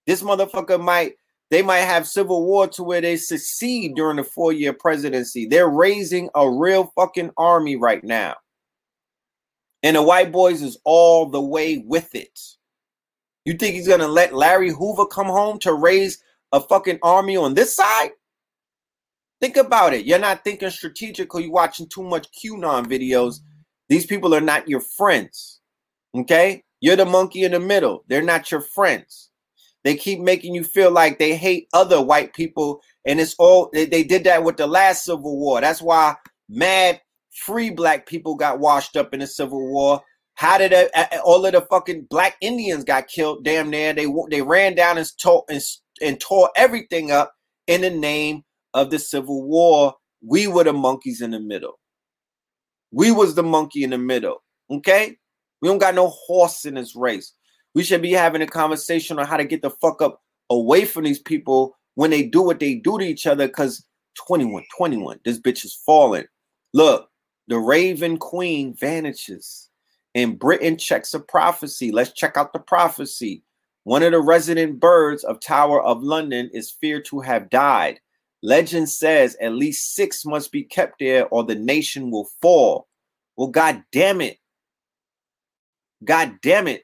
This motherfucker might they might have civil war to where they succeed during the four-year presidency. They're raising a real fucking army right now. And the white boys is all the way with it. You think he's gonna let Larry Hoover come home to raise a fucking army on this side? Think about it. You're not thinking strategically. You're watching too much QAnon videos. These people are not your friends. Okay? You're the monkey in the middle. They're not your friends. They keep making you feel like they hate other white people. And it's all they, they did that with the last Civil War. That's why mad free black people got washed up in the Civil War. How did it, all of the fucking black Indians got killed? Damn near they they ran down and tore and, and tore everything up in the name of the Civil War. We were the monkeys in the middle. We was the monkey in the middle. Okay, we don't got no horse in this race. We should be having a conversation on how to get the fuck up away from these people when they do what they do to each other. Cause 21, 21, this bitch is falling. Look, the Raven Queen vanishes and Britain checks a prophecy. Let's check out the prophecy. One of the resident birds of Tower of London is feared to have died. Legend says at least six must be kept there or the nation will fall. Well, god damn it. God damn it.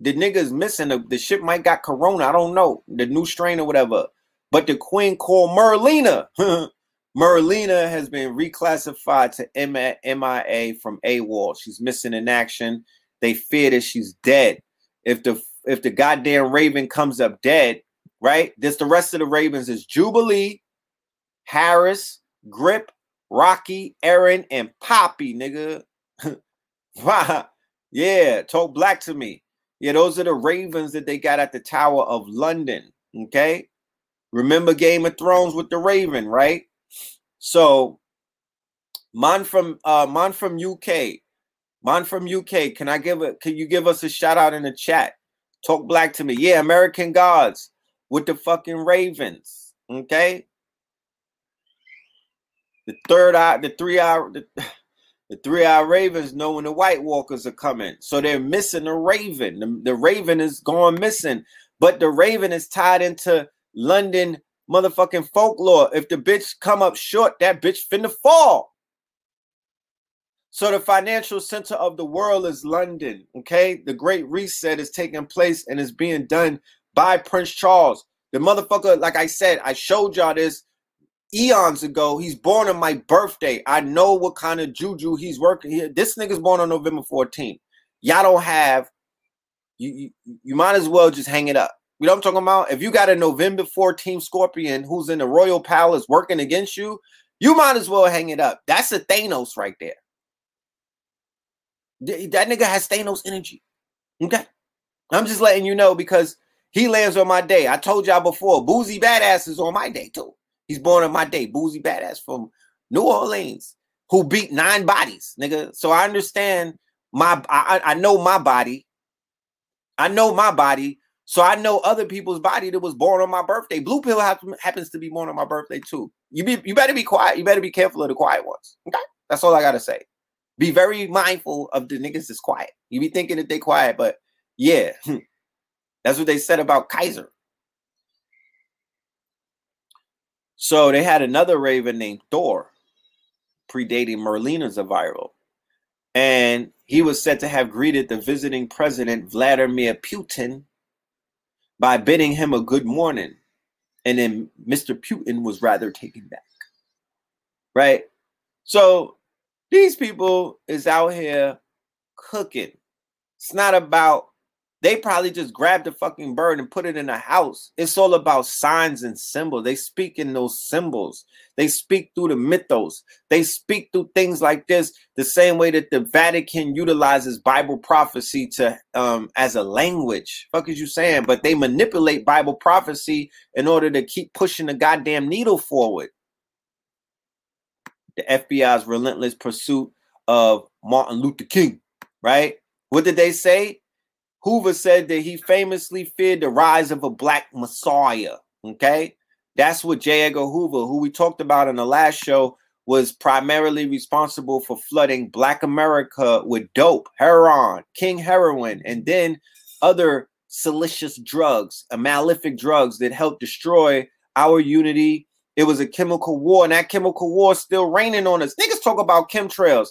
The nigga's missing. The, the ship might got corona. I don't know. The new strain or whatever. But the queen called Merlina. Merlina has been reclassified to MIA from AWOL. She's missing in action. They fear that she's dead. If the if the goddamn Raven comes up dead, right? This the rest of the Ravens is Jubilee, Harris, Gripp, Rocky, Erin, and Poppy, nigga. yeah, talk black to me. Yeah, those are the Ravens that they got at the Tower of London. Okay. Remember Game of Thrones with the Raven, right? So, man from uh man from UK, man from UK. Can I give it? Can you give us a shout out in the chat? Talk black to me. Yeah, American Gods with the fucking Ravens. Okay. The third eye, the three eye, the, the three eye Ravens know when the White Walkers are coming. So they're missing the Raven. The, the Raven is going missing, but the Raven is tied into London motherfucking folklore. If the bitch come up short, that bitch finna fall. So the financial center of the world is London. Okay, the Great Reset is taking place and is being done by Prince Charles. The motherfucker, like I said, I showed y'all this eons ago. He's born on my birthday. I know what kind of juju he's working here. This nigga's born on November 14th. Y'all don't have. You, you you might as well just hang it up. You know what I'm talking about? If you got a November 14 Scorpion who's in the Royal Palace working against you, you might as well hang it up. That's a Thanos right there. That nigga has Thanos energy. Okay. I'm just letting you know because he lands on my day. I told y'all before, Boosie Badazz is on my day too. He's born on my day. Boosie Badazz from New Orleans. who beat nine bodies, nigga. So I understand my I, I know my body. I know my body. So I know other people's body that was born on my birthday. Blue pill happens to be born on my birthday too. You be you better be quiet. You better be careful of the quiet ones. Okay, that's all I gotta say. Be very mindful of the niggas that's quiet. You be thinking that they quiet, but yeah, hmm, that's what they said about Kaiser. So they had another raven named Thor, predating Merlina's viral. And he was said to have greeted the visiting president, Vladimir Putin, by bidding him a good morning. And then Mr. Putin was rather taken back. Right? So these people is out here cooking. It's not about they probably just grabbed a fucking bird and put it in a house. It's all about signs and symbols. They speak in those symbols. They speak through the mythos. They speak through things like this, the same way that the Vatican utilizes Bible prophecy to um as a language. Fuck is you saying? But they manipulate Bible prophecy in order to keep pushing the goddamn needle forward. The FBI's relentless pursuit of Martin Luther King, right? What did they say? Hoover said that he famously feared the rise of a black messiah. Okay. That's what J. Edgar Hoover, who we talked about in the last show, was primarily responsible for flooding Black America with dope, heroin, king heroin, and then other silicious drugs, malefic drugs that helped destroy our unity. It was a chemical war, and that chemical war is still raining on us. Niggas talk about chemtrails.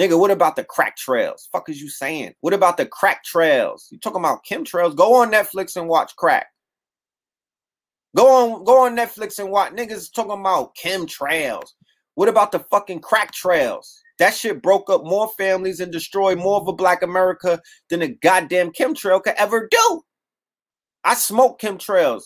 Nigga, what about the crack trails? Fuck is you saying? What about the crack trails? You talking about chemtrails? Go on Netflix and watch crack. Go on, go on Netflix and watch niggas talking about chemtrails. What about the fucking crack trails? That shit broke up more families and destroyed more of a black America than a goddamn chemtrail could ever do. I smoke chemtrails.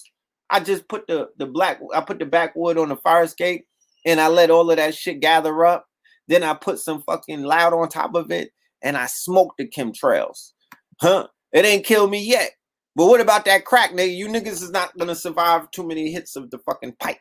I just put the the black I put the backwood on the fire escape and I let all of that shit gather up then I put some fucking loud on top of it and I smoked the chemtrails. Huh? It ain't killed me yet. But what about that crack, nigga? You niggas is not gonna survive too many hits of the fucking pipe.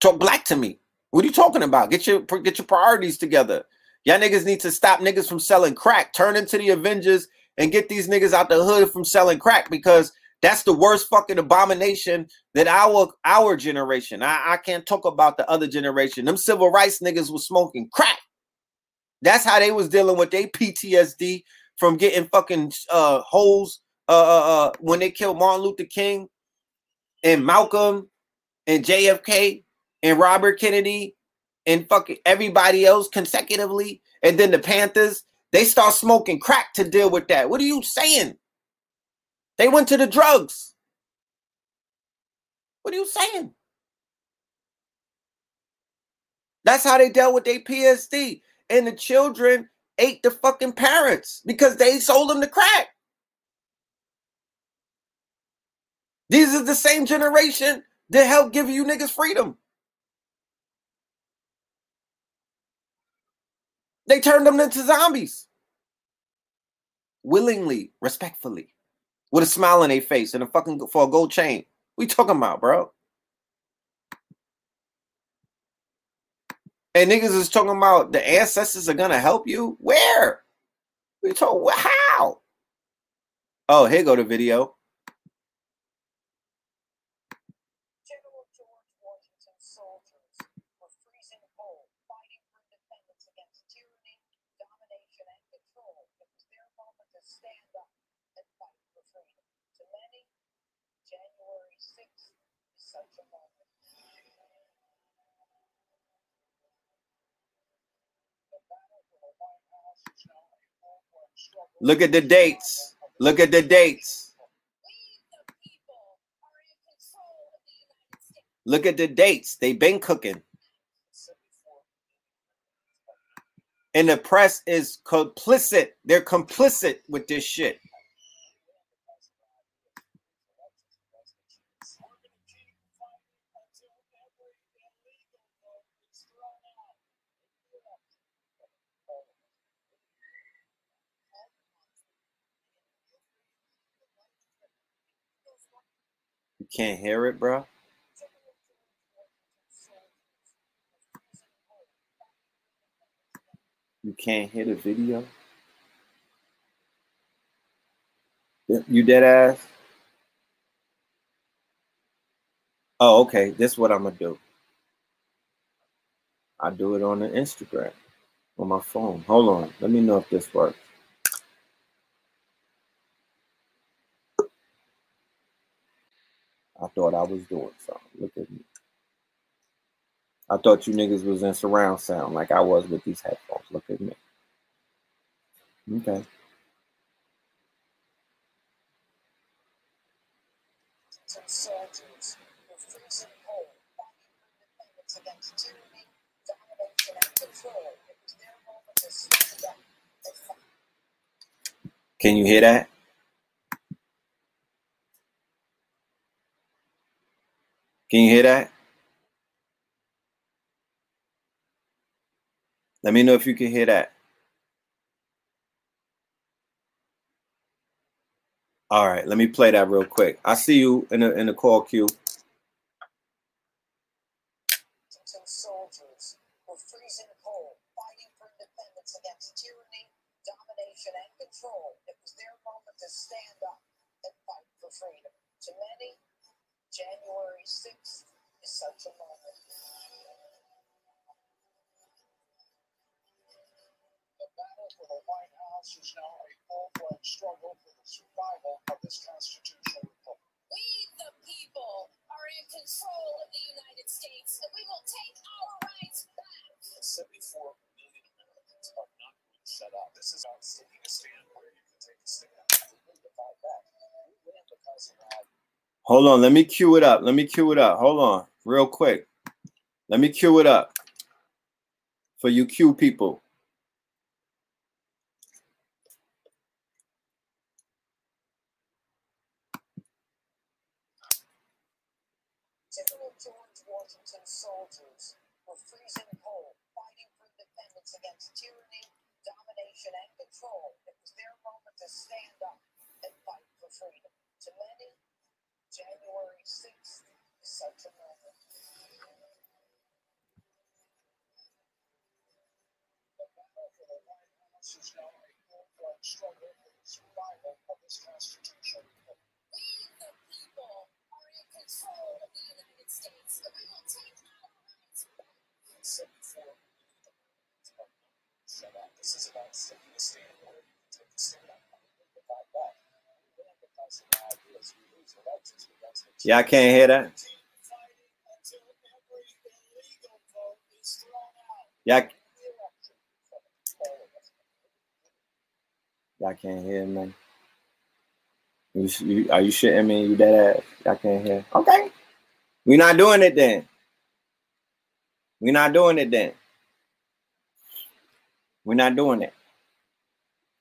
Talk black to me. What are you talking about? Get your get your priorities together. Y'all niggas need to stop niggas from selling crack. Turn into the Avengers and get these niggas out the hood from selling crack because that's the worst fucking abomination that our our generation. I, I can't talk about the other generation. Them civil rights niggas was smoking crack. That's how they was dealing with their PTSD from getting fucking uh holes uh, uh, uh when they killed Martin Luther King and Malcolm and JFK and Robert Kennedy and fucking everybody else consecutively. And then the Panthers, they start smoking crack to deal with that. What are you saying? They went to the drugs. What are you saying? That's how they dealt with their PSD. And the children ate the fucking parents because they sold them the crack. These are the same generation that helped give you niggas freedom. They turned them into zombies. Willingly, respectfully with a smile on their face and a fucking for a gold chain. We talking about, bro? And niggas is talking about the ancestors are gonna help you. Where? We talk how? Oh, here go the video. Look at the dates. Look at the dates. Look at the dates. They've been cooking. And the press is complicit. They're complicit with this shit. Can't hear it, bro? You can't hear the video? You dead ass? Oh, okay. This is what I'm gonna do. I do it on the Instagram on my phone. Hold on. Let me know if this works. I thought I was doing something. Look at me. I thought you niggas was in surround sound like I was with these headphones. Look at me. Okay. Can you hear that? Can you hear that? Let me know if you can hear that. All right, let me play that real quick. I see you in the in the call queue. Soldiers were freezing cold, fighting for independence against tyranny, domination, and control. It was their moment to stand up and fight for freedom. To many, January 6th is such a moment. The battle for the White House is now a full-fledged struggle for the survival of this constitutional republic. We, the people, are in control of the United States, and we will take our rights back. 74 million Americans are not going to shut up. This is about taking a stand where you can take a stand. We need to fight back. We win because of that. Hold on, let me cue it up. Let me cue it up. Hold on, real quick. Let me cue it up for you cue people. Soldiers were freezing cold, fighting for independence against tyranny, domination, and control. It was their moment to stand up and fight for freedom. To many, January 6th is such a moment. The battle for the White House is now a full-fledged struggle for the survival of this Constitution. We, the people, are in control of the United States, we will take our rights back. 74 shut up. This is about taking a stand where you can take a stand. We fight back. We win because of our ideas. We lose the rights. Yeah, I can't hear that. Yeah. Y'all can't hear me. You, you, are you shitting me? You dead ass? Y'all can't hear. Okay. We're not doing it then. We're not doing it then. We're not doing it.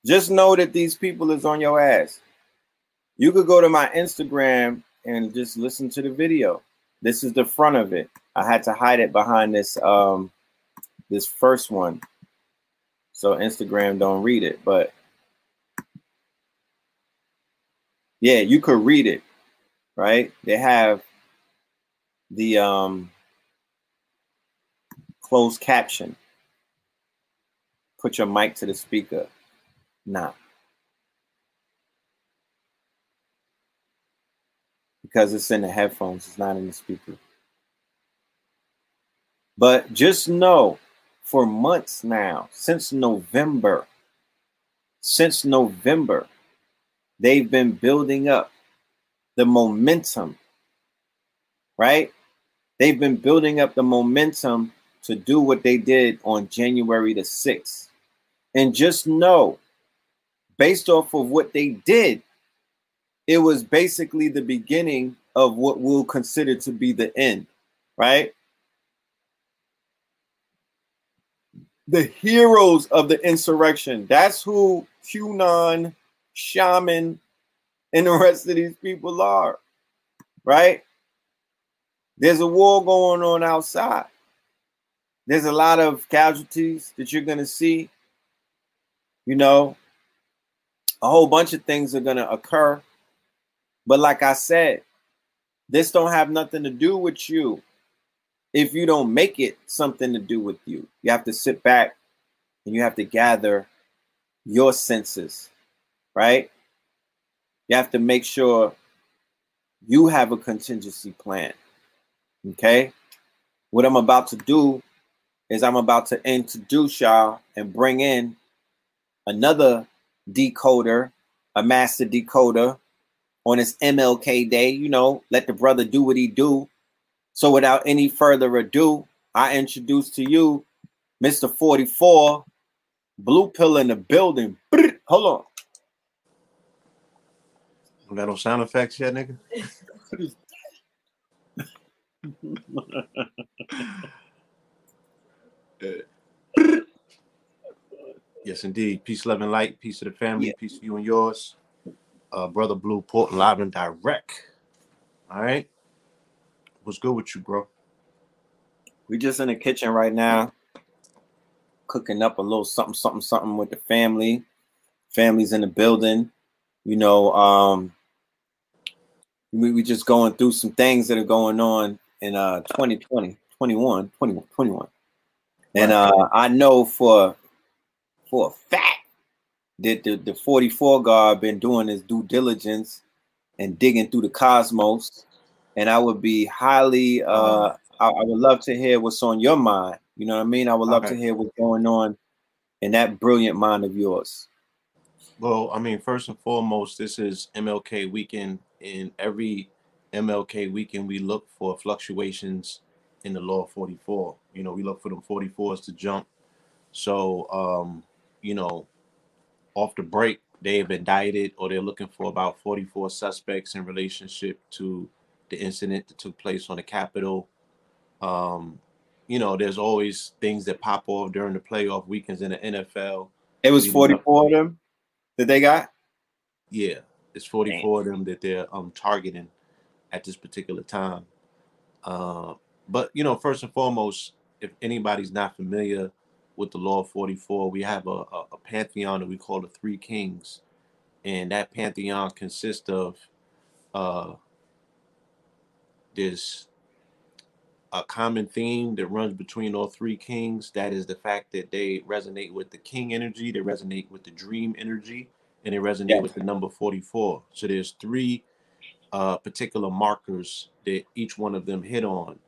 Just know that these people is on your ass. You could go to my Instagram and just listen to the video. This is the front of it. I had to hide it behind this um this first one. So Instagram don't read it, but yeah, you could read it, right? They have the um closed caption. Put your mic to the speaker. Nah. Because it's in the headphones, it's not in the speaker. But just know for months now, since November, since November, they've been building up the momentum, right? They've been building up the momentum to do what they did on January the 6th. And just know, based off of what they did, it was basically the beginning of what we'll consider to be the end, right? The heroes of the insurrection. That's who QAnon, Shaman, and the rest of these people are, right? There's a war going on outside. There's a lot of casualties that you're going to see. You know, a whole bunch of things are going to occur but like I said, this don't have nothing to do with you if you don't make it something to do with you. You have to sit back and you have to gather your senses, right? You have to make sure you have a contingency plan. Okay. What I'm about to do is I'm about to introduce y'all and bring in another decoder, a master decoder on his MLK day. You know, let the brother do what he do. So without any further ado, I introduce to you Mr. 44, Blue Pill in the building. Hold on. Got no sound effects yet, nigga. yes, indeed. Peace, love, and light. Peace to the family. Yeah. Peace to you and yours. Uh, Brother Blue Portland live and direct. All right. What's good with you, bro? We just in the kitchen right now, cooking up a little something, something, something with the family. Family's in the building. You know, um, we we just going through some things that are going on in uh 2020, 21, 21, 21. And uh I know for for a fact that the, the 44 guard been doing his due diligence and digging through the cosmos. And I would be highly uh I, I would love to hear what's on your mind. You know what I mean? I would love okay. to hear what's going on in that brilliant mind of yours. Well, I mean, first and foremost, this is MLK weekend. In every MLK weekend, we look for fluctuations in the law of 44. You know, we look for them 44s to jump. So, um, you know, off the break, they've indicted or they're looking for about 44 suspects in relationship to the incident that took place on the Capitol. Um, you know, there's always things that pop off during the playoff weekends in the NFL. It was 44 of them that they got? Yeah, it's 44 Damn. of them that they're um targeting at this particular time. Uh, but you know, first and foremost, if anybody's not familiar with the law 44, we have a, a, a pantheon that we call the three kings. And that pantheon consists of uh this a common theme that runs between all three kings. That is the fact that they resonate with the king energy, they resonate with the dream energy, and they resonate yeah. with the number 44. So there's three uh, particular markers that each one of them hit on.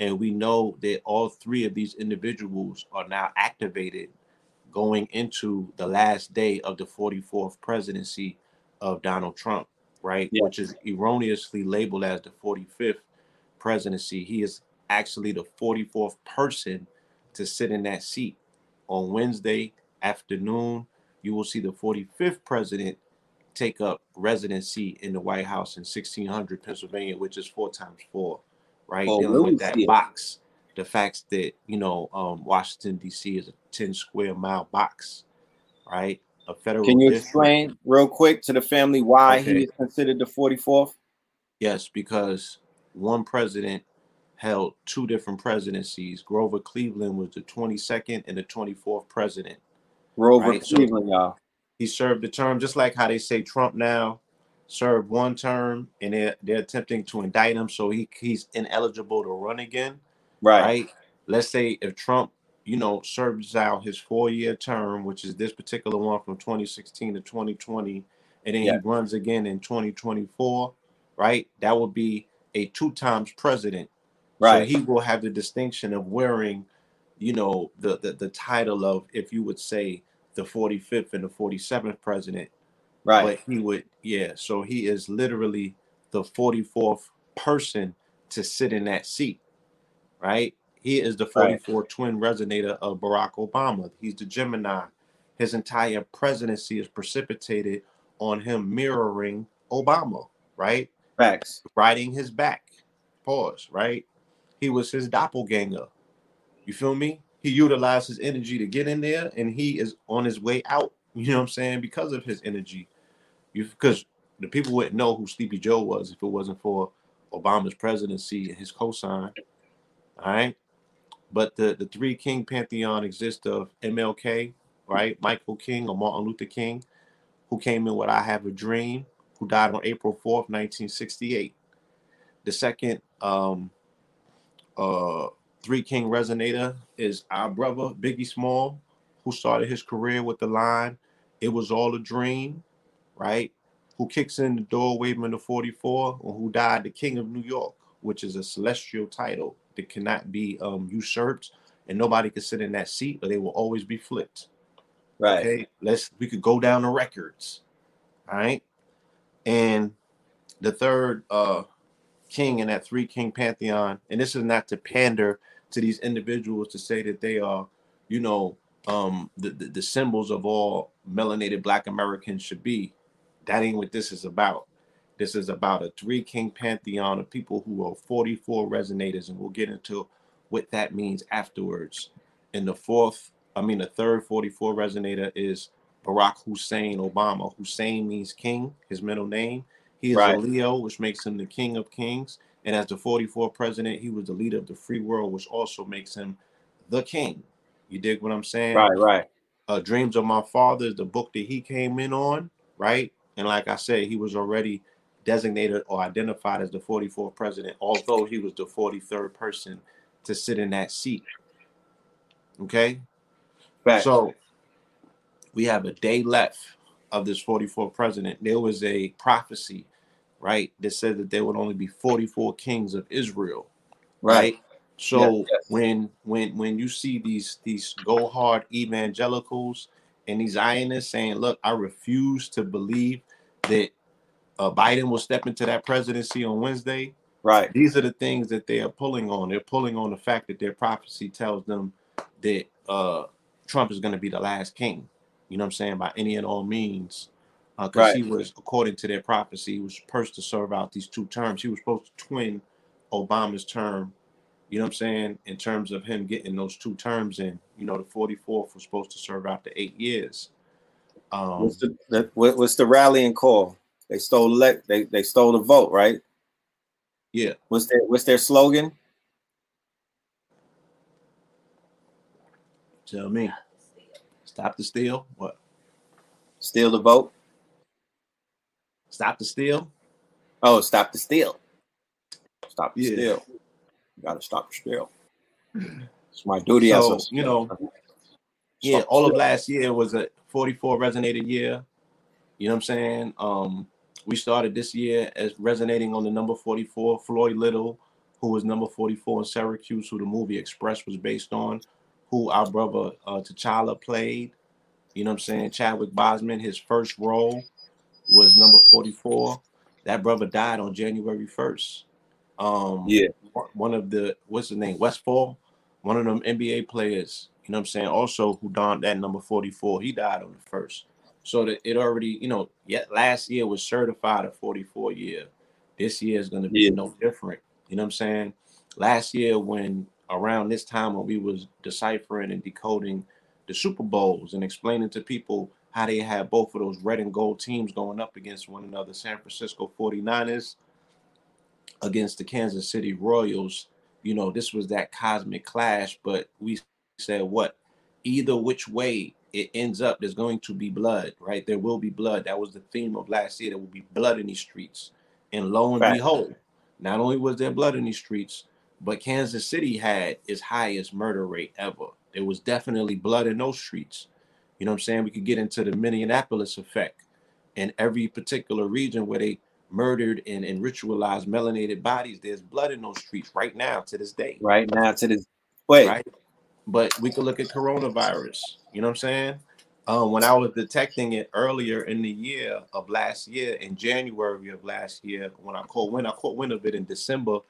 And we know that all three of these individuals are now activated going into the last day of the 44th presidency of Donald Trump, right? Yeah. Which is erroneously labeled as the 45th presidency. He is actually the 44th person to sit in that seat. On Wednesday afternoon, you will see the 45th president take up residency in the White House in 1600 Pennsylvania, which is four times four, right? Oh, Dealing with that box, the fact that you know um, Washington D.C. is a 10 square mile box, right? A federal. Can you district. explain real quick to the family why okay. he is considered the 44th? Yes, because one president held two different presidencies. Grover Cleveland was the 22nd and the 24th president. Grover right? Cleveland, so y'all. He served the term just like how they say Trump now served one term and they're, they're attempting to indict him so he, he's ineligible to run again. Right. Right. Let's say if Trump, you know, serves out his four year term, which is this particular one from 2016 to 2020, and then yeah. he runs again in 2024, right? That would be a two times president Right. So he will have the distinction of wearing, you know, the, the the title of, if you would say, the 45th and the 47th president. Right. But he would, yeah. So he is literally the 44th person to sit in that seat. Right. He is the 44 right. twin resonator of Barack Obama. He's the Gemini. His entire presidency is precipitated on him mirroring Obama, right? Facts. Riding his back. Pause, right? he was his doppelganger. You feel me? He utilized his energy to get in there, and he is on his way out. You know what I'm saying? Because of his energy. You because the people wouldn't know who Sleepy Joe was if it wasn't for Obama's presidency and his cosign. All right. But the, the three king pantheon exists of MLK, right? Michael King or Martin Luther King, who came in with I Have a Dream, who died on April 4th, 1968. The second um, uh Three King Resonator is our brother Biggie Small, who started his career with the line, "It was all a dream," right? Who kicks in the door waving the 44, or who died the King of New York, which is a celestial title that cannot be um, usurped, and nobody can sit in that seat, or they will always be flipped. Right. Okay, let's we could go down the records. All right. And the third uh king in that three king pantheon, and this is not to pander to these individuals to say that they are, you know, um the, the, the symbols of all melanated black Americans should be. That ain't what this is about. This is about a three king pantheon of people who are 44 resonators, and we'll get into what that means afterwards. And the fourth, I mean, the third 44 resonator is Barack Hussein Obama. Hussein means king, his middle name. He is Right. a Leo, which makes him the king of kings. And as the 44 president, he was the leader of the free world, which also makes him the king. You dig what I'm saying? Right. Right. uh, Dreams of My Father is the book that he came in on, right? And like I said, he was already designated or identified as the 44th president, although he was the 43rd person to sit in that seat. Okay, Right. so we have a day left of this 44th president. There was a prophecy, right, that said that there would only be 44 kings of Israel right? So Yes, yes. when when when you see these these go hard evangelicals and these Zionists saying, "Look, I refuse to believe that uh, Biden will step into that presidency on Wednesday," Right. these are the things that they are pulling on. They're pulling on the fact that their prophecy tells them that uh, Trump is going to be the last king. You know what I'm saying? By any and all means. Because Right. he was, according to their prophecy, he was supposed to serve out these two terms. He was supposed to twin Obama's term, you know what I'm saying, in terms of him getting those two terms in. You know, the 44th was supposed to serve out the eight years. Um, What's the, the what, what's the rallying call? They stole le- they they stole the vote, right? yeah, What's their what's their slogan? tell me. Stop the steal. What? Steal the vote. Stop the steal? Oh, stop the steal. Stop the Yeah. steal. You gotta stop the steal. It's my duty as So, a you know, yeah, all of last year was a 44 resonated year. You know what I'm saying? Um, we started this year as resonating on the number 44, Floyd Little, who was number 44 in Syracuse, who the movie Express was based on, who our brother uh, T'Challa played. You know what I'm saying? Chadwick Boseman, his first role was number 44. That brother died on January 1st. Um, Yeah. One of the what's his name Westphal, one of them NBA players. You know what I'm saying? Also, who donned that number 44, he died on the first. So that it already, you know, yet last year was certified a 44 year. This year is going to be Yeah. no different. You know what I'm saying? Last year, when around this time when we was deciphering and decoding the Super Bowls and explaining to people how they had both of those red and gold teams going up against one another, San Francisco 49ers against the Kansas City Royals. You know, this was that cosmic clash, but we said what? Either which way it ends up, there's going to be blood, right? There will be blood. That was the theme of last year. There will be blood in these streets. And lo and Fact. behold, not only was there blood in these streets, but Kansas City had its highest murder rate ever. There was definitely blood in those streets. You know what I'm saying? We could get into the Minneapolis effect in every particular region where they murdered and, and ritualized melanated bodies. There's blood in those streets right now to this day. Right now to this wait. Right. But we could look at coronavirus. You know what I'm saying? Um, when I was detecting it earlier in the year of last year, in January of last year, when I caught wind, I caught wind of it in December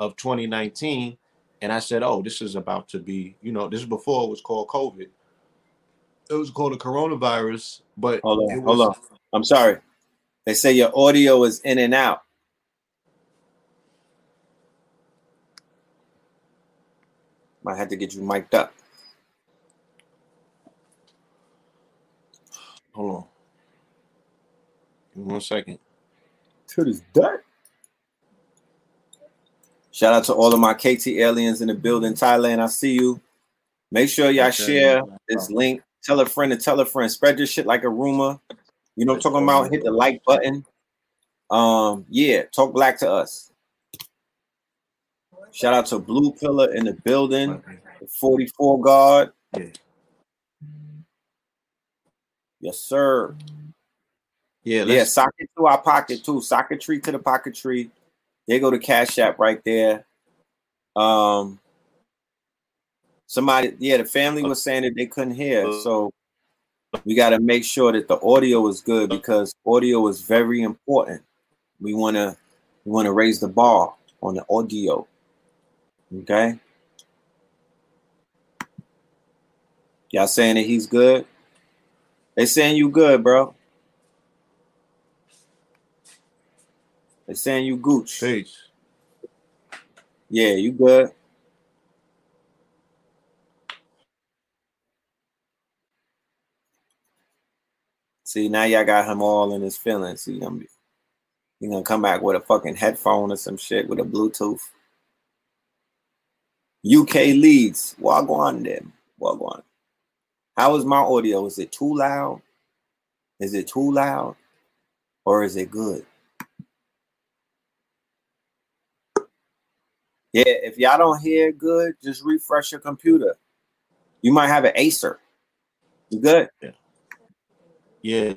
of 2019. And I said, oh, this is about to be, you know, this is before it was called COVID. It was called a coronavirus, but Hold on, was, hold on. I'm sorry. They say your audio is in and out. Might have to get you mic'd up. Hold on. One second. To this dirt. Shout out to all of my KT aliens in the building. Thailand, I see you. Make sure y'all share this link. Tell a friend to tell a friend. Spread this shit like a rumor. You know I'm talking about? Hit the like button. Um, yeah, talk black to us. Shout out to Blue Pillar in the building, the 44 guard. Yeah. Yes, sir. Yeah, yeah. Socket to our pocket too. Socket tree to the pocket tree. They go to Cash App right there. Um, somebody, yeah, the family was saying that they couldn't hear, so we got to make sure that the audio is good uh, because audio is very important. We want to we want to raise the bar on the audio. Okay. Y'all saying that he's good? They saying you good, bro. They saying you gooch. Peace. Yeah, you good. See, now y'all got him all in his feelings. See, I'm, he gonna come back with a fucking headphone or some shit with a Bluetooth. UK leads. Wagwan them. Wagwan. How is my audio? Is it too loud? Is it too loud? Or is it good? Yeah, if y'all don't hear good, just refresh your computer. You might have an Acer. You good? Yeah. Yeah.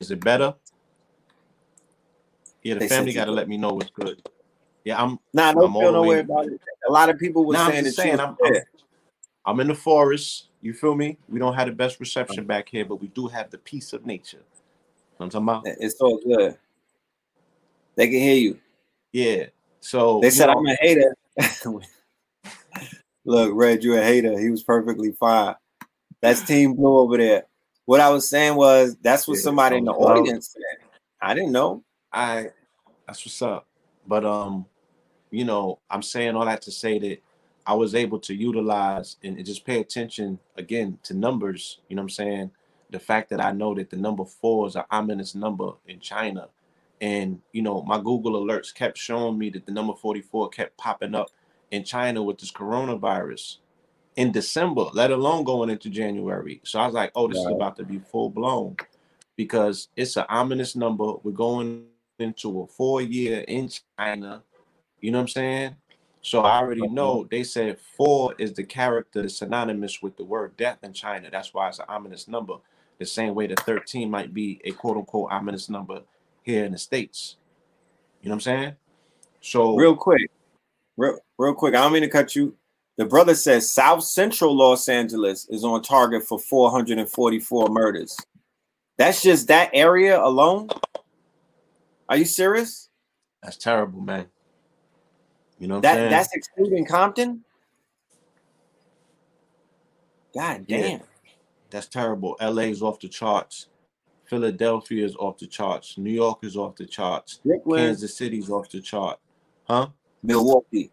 Is it better? Yeah, the they family got to let me know what's good. Yeah, I'm. Nah, don't feel no way about it. A lot of people were nah, saying that saying, I'm, I'm, I'm, in the forest. You feel me? We don't have the best oh. reception back here, but we do have the peace of nature. I'm talking about? It's so good. They can hear you. Yeah. So they said know, I'm a hater. Look, Red, you a hater. He was perfectly fine. That's Team Blue over there. What I was saying was that's what yeah, somebody in the audience said. I didn't know. I that's what's up. But um, you know, I'm saying all that to say that I was able to utilize and, and just pay attention again to numbers. You know what I'm saying? The fact that I know that the number four is an ominous number in China. And you know, my Google alerts kept showing me that the number 44 kept popping up in China with this coronavirus in December, let alone going into January. So I was like, oh, this is about to be full blown because it's an ominous number. We're going into a four year in China. You know what I'm saying? So I already uh-huh. know they said four is the character synonymous with the word death in China. That's why it's an ominous number. The same way that 13 might be a quote unquote ominous number here in the States. You know what I'm saying? So real quick, real, real quick, I don't mean to cut you. The brother says South Central Los Angeles is on target for 444 murders. That's just that area alone. Are you serious? That's terrible, man. You know that that's excluding Compton. God damn. Yeah, that's terrible. LA's off the charts. Philadelphia is off the charts. New York is off the charts. Brooklyn. Kansas City's off the chart. Huh? Milwaukee.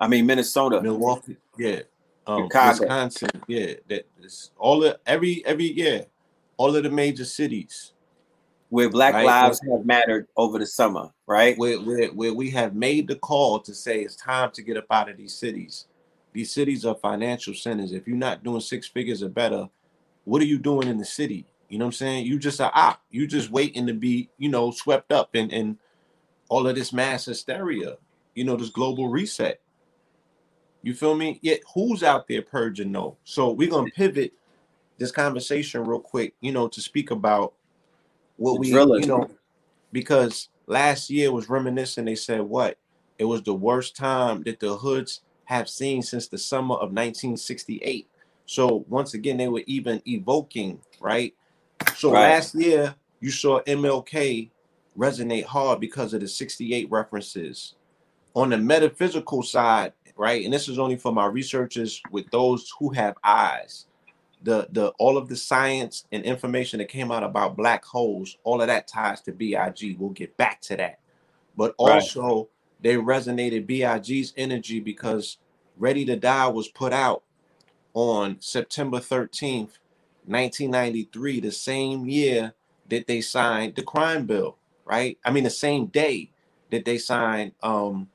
I mean Minnesota. Milwaukee. Yeah. Um, Wisconsin. Yeah. That is all the every every yeah. All of the major cities where Black right? Lives have mattered over the summer, right? Where, where, where we have made the call to say it's time to get up out of these cities. These cities are financial centers. If you're not doing six figures or better, what are you doing in the city? You know what I'm saying? You just are op. You just waiting to be, you know, swept up in, in all of this mass hysteria, you know, this global reset. You feel me? Yet who's out there purging no? So we're gonna pivot this conversation real quick, you know, to speak about what the we you know, because last year was reminiscent. They said what? It was the worst time that the hoods have seen since the summer of 1968. So once again, they were even evoking, right? So right. last year, you saw MLK resonate hard because of the 68 references. On the metaphysical side, right? And this is only for my researchers with those who have eyes. The the all of the science and information that came out about black holes, all of that ties to BIG. We'll get back to that. But also right. they resonated BIG's energy because Ready to Die was put out on September 13th, 1993, the same year that they signed the crime bill, right? I mean, the same day that they signed. Um,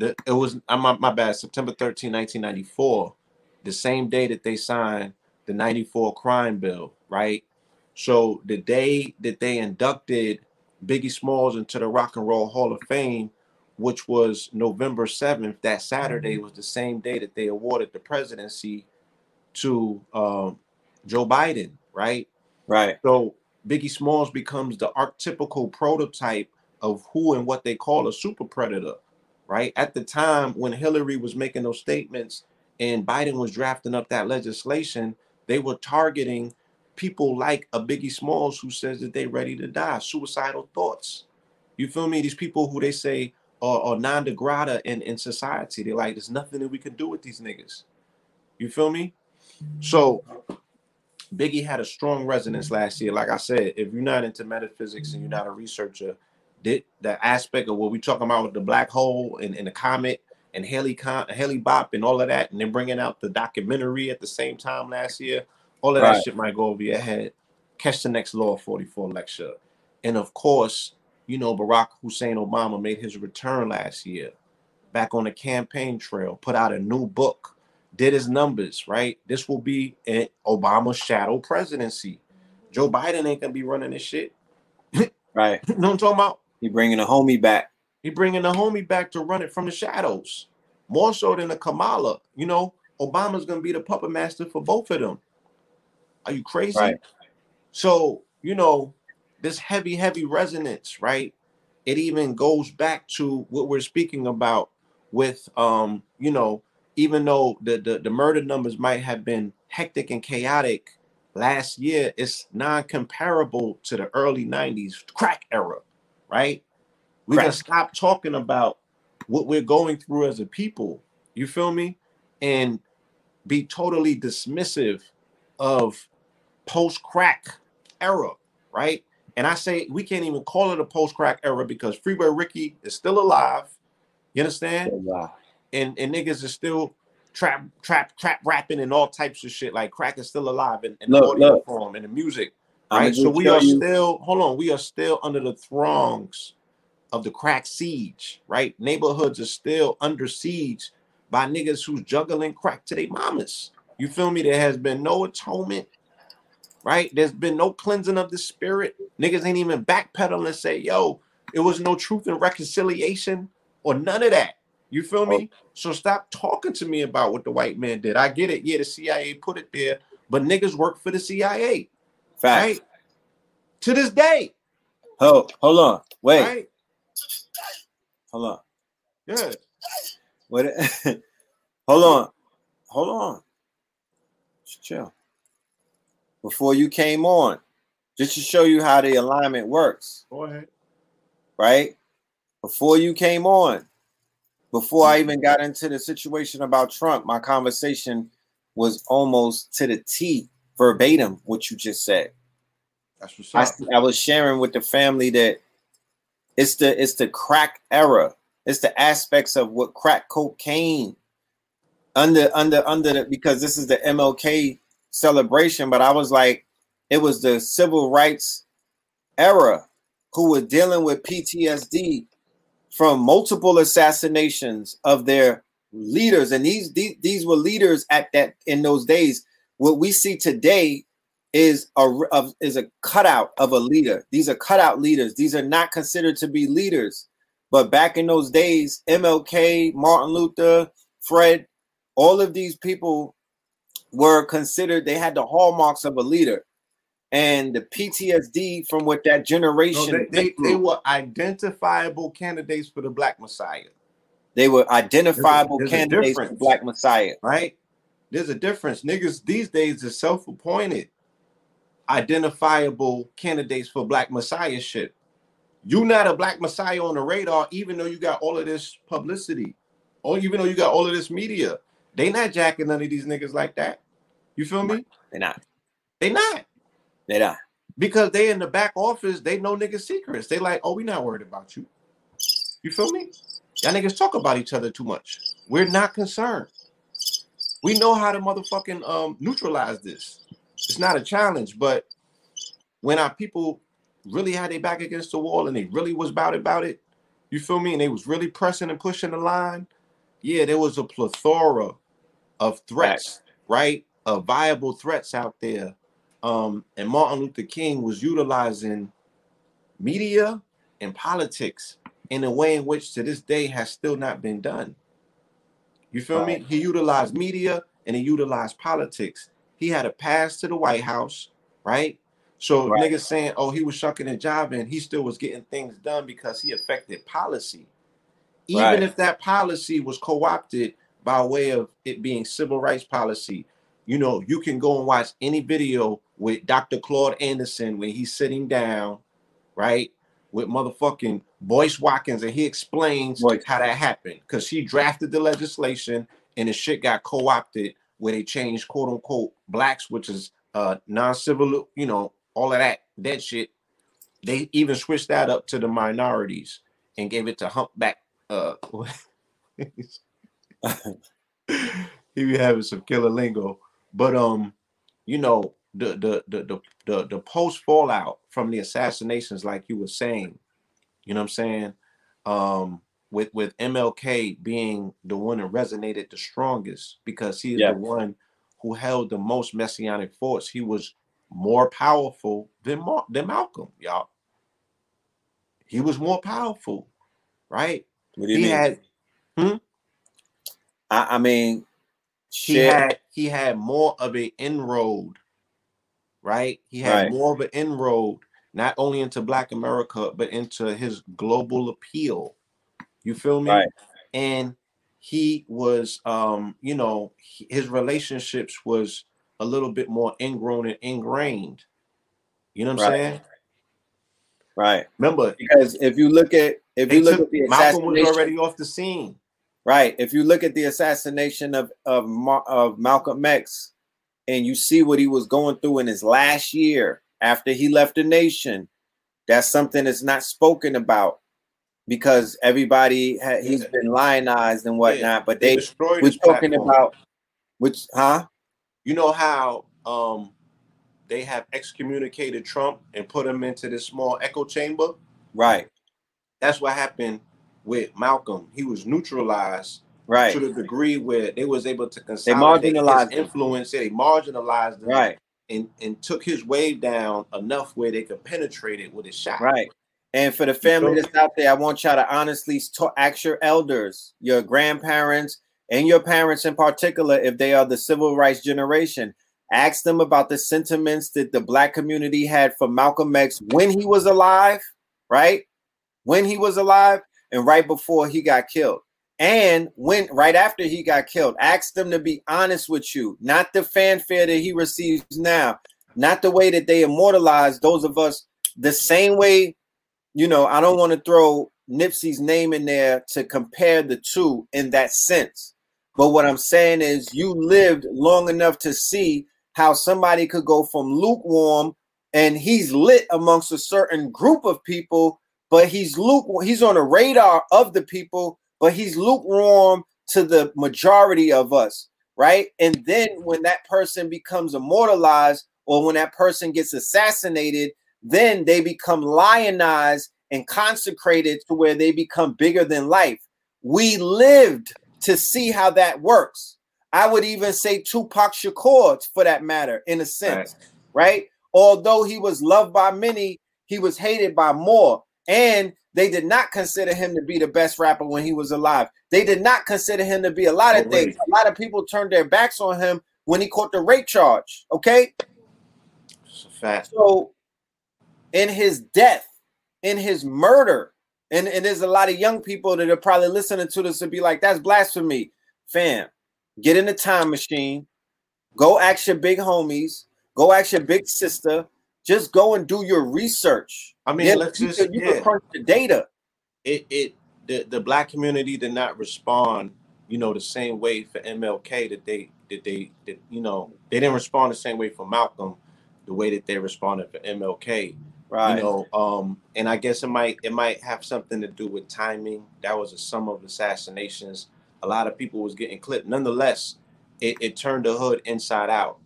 the, it was my, my bad, September 13, 1994, the same day that they signed the 94 crime bill, right? So the day that they inducted Biggie Smalls into the Rock and Roll Hall of Fame, which was November 7th, that Saturday was the same day that they awarded the presidency to um, Joe Biden, right? Right. So Biggie Smalls becomes the archetypical prototype of who and what they call a super predator, right? At the time when Hillary was making those statements and Biden was drafting up that legislation, they were targeting people like a Biggie Smalls who says that they're ready to die, suicidal thoughts. You feel me? These people who they say are, are non degrada in, in society. They're like, there's nothing that we can do with these niggas. You feel me? So Biggie had a strong resonance last year. Like I said, if you're not into metaphysics and you're not a researcher, did the aspect of what we talking about with the black hole and, and the comet and Haley Con, Haley Bop and all of that, and then bringing out the documentary at the same time last year, all of right. that shit might go over your head. Catch the next Law 44 lecture. And of course, you know, Barack Hussein Obama made his return last year, back on the campaign trail, put out a new book, did his numbers, right? This will be an Obama shadow presidency. Joe Biden ain't gonna be running this shit. right. you know what I'm talking about? He bringing a homie back. He bringing the homie back to run it from the shadows, more so than the Kamala. You know, Obama's gonna be the puppet master for both of them. Are you crazy? Right. So you know, this heavy, heavy resonance, right? It even goes back to what we're speaking about with um, you know, even though the, the, the murder numbers might have been hectic and chaotic last year, it's non-comparable to the early 90s crack era, right? We can stop talking about what we're going through as a people, you feel me? And be totally dismissive of post-crack era, right? And I say we can't even call it a post crack era because Freeway Ricky is still alive. You understand? Wow. And and niggas are still trap trap trap rapping and all types of shit. Like crack is still alive in, in look, the audio look. form and the music. Right. So we are you. still hold on, we are still under the throngs of the crack siege, right? Neighborhoods are still under siege by niggas who's juggling crack to their mamas. You feel me? There has been no atonement right? There's been no cleansing of the spirit. Niggas ain't even backpedal and say, yo, it was no truth and reconciliation or none of that. You feel me? So stop talking to me about what the white man did. I get it. Yeah, the CIA put it there, but niggas work for the CIA. Fact. Right? To this day. Oh, hold on. Wait. Right? Hold on. Yeah. What hold on. Hold on. Just chill before you came on, just to show you how the alignment works. Go ahead. Right? Before you came on, before I mm-hmm. even got into the situation about Trump, my conversation was almost to the T verbatim what you just said. That's what's up. I, I was sharing with the family that it's the it's the crack era. It's the aspects of what crack cocaine under under under the because this is the MLK celebration, but I was like, it was the civil rights era who were dealing with PTSD from multiple assassinations of their leaders, and these these, these were leaders at that in those days. What we see today is a of, is a cutout of a leader. These are cutout leaders. These are not considered to be leaders. But back in those days, MLK, Martin Luther, Fred, all of these people were considered they had the hallmarks of a leader and the PTSD from what that generation no, they, they, they, were identifiable candidates for the Black Messiah. They were identifiable there's a, there's candidates for Black Messiah. Right? There's a difference. Niggas these days are self-appointed identifiable candidates for Black Messiahship. You're not a Black Messiah on the radar, even though you got all of this publicity, or even though you got all of this media. They not jacking none of these niggas like that. You feel me? They not. They not. They not. Because they in the back office, they know niggas secrets. They like, oh, we not worried about you. You feel me? Y'all niggas talk about each other too much. We're not concerned. We know how to motherfucking um neutralize this. It's not a challenge, but when our people really had their back against the wall and they really was about it, about it, you feel me? And they was really pressing and pushing the line. Yeah, there was a plethora of threats, right? Of viable threats out there. Um, and Martin Luther King was utilizing media and politics in a way in which to this day has still not been done. You feel right. me? He utilized media and he utilized politics. he had a pass to the White House, right? So right. niggas saying, oh, he was shucking and jiving, he still was getting things done because he affected policy. Even right. if that policy was co-opted by way of it being civil rights policy, you know, you can go and watch any video with Dr. Claude Anderson when he's sitting down, right? With motherfucking Boyce Watkins, and he explains right. how that happened because he drafted the legislation and the shit got co-opted where they changed quote unquote blacks, which is uh non-civil, you know, all of that that shit. They even switched that up to the minorities and gave it to humpback. Uh, he be having some killer lingo, but um, you know the the the the the, the post fallout from the assassinations, like you were saying, you know what I'm saying, um, with with MLK being the one that resonated the strongest because he's yeah. the one who held the most messianic force. He was more powerful than Mar- than Malcolm, y'all. He was more powerful, right? What do you he mean? Had, hmm? I, I mean, he shit. had he had more of an inroad, right? He had right. more of an inroad, not only into Black America, but into his global appeal. You feel me? Right. And he was, um, you know, his relationships was a little bit more ingrown and ingrained. You know what I'm right. saying? Right. Remember, because if you look at if you look took, at the Malcolm was already off the scene. Right. If you look at the assassination of of, of Malcolm X, and you see what he was going through in his last year after he left the nation, that's something that's not spoken about because everybody ha- he's been lionized and whatnot. Yeah. But they, they we're talking platform. about which, huh? You know how um they have excommunicated Trump and put him into this small echo chamber? Right. That's what happened with Malcolm. He was neutralized right to the degree where they was able to consolidate they marginalized his influence. They marginalized him right and, and took his wave down enough where they could penetrate it with a shot. Right. And for the family that's out there, I want y'all to honestly talk, ask your elders, your grandparents, and your parents in particular, if they are the civil rights generation. Ask them about the sentiments that the black community had for Malcolm X when he was alive, right? When he was alive and right before he got killed. And went right after he got killed, ask them to be honest with you, not the fanfare that he receives now, not the way that they immortalize those of us the same way. You know, I don't want to throw Nipsey's name in there to compare the two in that sense. But what I'm saying is, you lived long enough to see how somebody could go from lukewarm and he's lit amongst a certain group of people, but he's lukewarm. He's on the radar of the people, but he's lukewarm to the majority of us, right? And then when that person becomes immortalized or when that person gets assassinated, then they become lionized and consecrated to where they become bigger than life. We lived to see how that works. I would even say Tupac Shakur for that matter, in a sense, right. right? Although he was loved by many, he was hated by more. And they did not consider him to be the best rapper when he was alive. They did not consider him to be a lot of oh, things. A lot of people turned their backs on him when he caught the rape charge. Okay. So, in his death, in his murder, and, and there's a lot of young people that are probably listening to this and be like, that's blasphemy. Fam, get in the time machine, go ask your big homies, go ask your big sister, just go and do your research. I mean, yeah, let's you just can, you yeah. can crunch the data. It it the, the black community did not respond, you know, the same way for MLK that they that they that you know they didn't respond the same way for Malcolm, the way that they responded for MLK. Right. You know, um, and I guess it might it might have something to do with timing. That was a sum of assassinations. A lot of people was getting clipped. Nonetheless, it, it turned the hood inside out.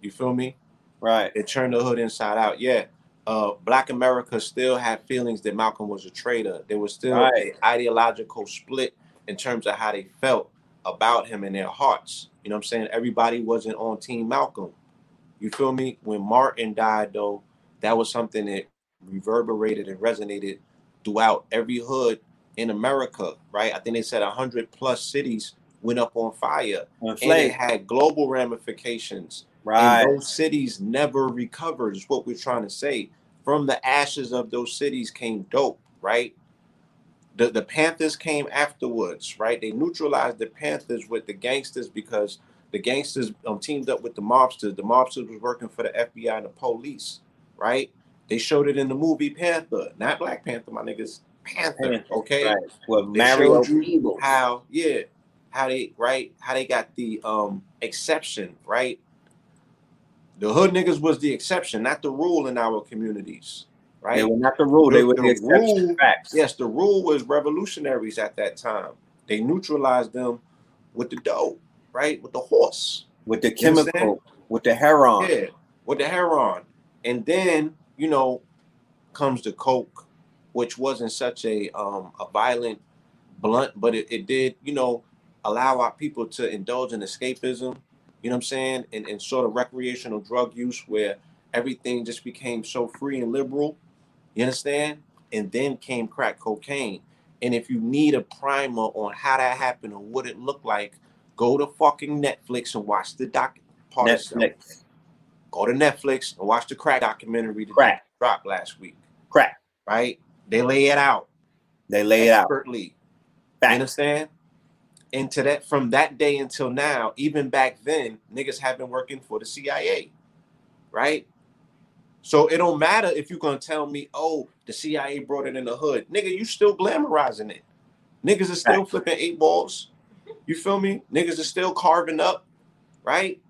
You feel me? Right. It turned the hood inside out. Yeah. Uh, Black America still had feelings that Malcolm was a traitor. There was still right. an ideological split in terms of how they felt about him in their hearts. You know what I'm saying? Everybody wasn't on Team Malcolm. You feel me? When Martin died, though, that was something that reverberated and resonated throughout every hood in America, right? I think they said 100 plus cities went up on fire. and it had global ramifications Right. And those cities never recovered, is what we're trying to say. From the ashes of those cities came dope, right? The, the Panthers came afterwards, right? They neutralized the Panthers with the gangsters because the gangsters um, teamed up with the mobsters. The mobsters was working for the FBI and the police, right? They showed it in the movie Panther, not Black Panther, my niggas. Panther, okay? Right. Well, They Mario showed how, yeah, how they right, how they got the um exception, right? The hood niggas was the exception, not the rule in our communities, right? They were not the rule. They The- were the, the exception. rule- Facts. Yes, the rule was revolutionaries at that time. They neutralized them with the dope, right? With the horse. With the chemical, with the heron. Yeah, with the heron. And then, you know, comes the coke, which wasn't such a um a violent blunt, but it, it did, you know, allow our people to indulge in escapism, you know what I'm saying? And, and sort of recreational drug use where everything just became so free and liberal. You understand? And then came crack cocaine. And if you need a primer on how that happened or what it looked like, go to fucking Netflix and watch the doc part of Netflix. go to Netflix and watch the crack documentary that Crack. dropped last week, Crack. right? They lay it out They lay it out. expertly. You understand? And to that from that day until now, even back then, niggas have been working for the CIA, right? So it don't matter if you're gonna tell me, oh, the CIA brought it in the hood. Nigga, you still glamorizing it. Niggas are still flipping eight balls. You feel me? Niggas are still carving up, right?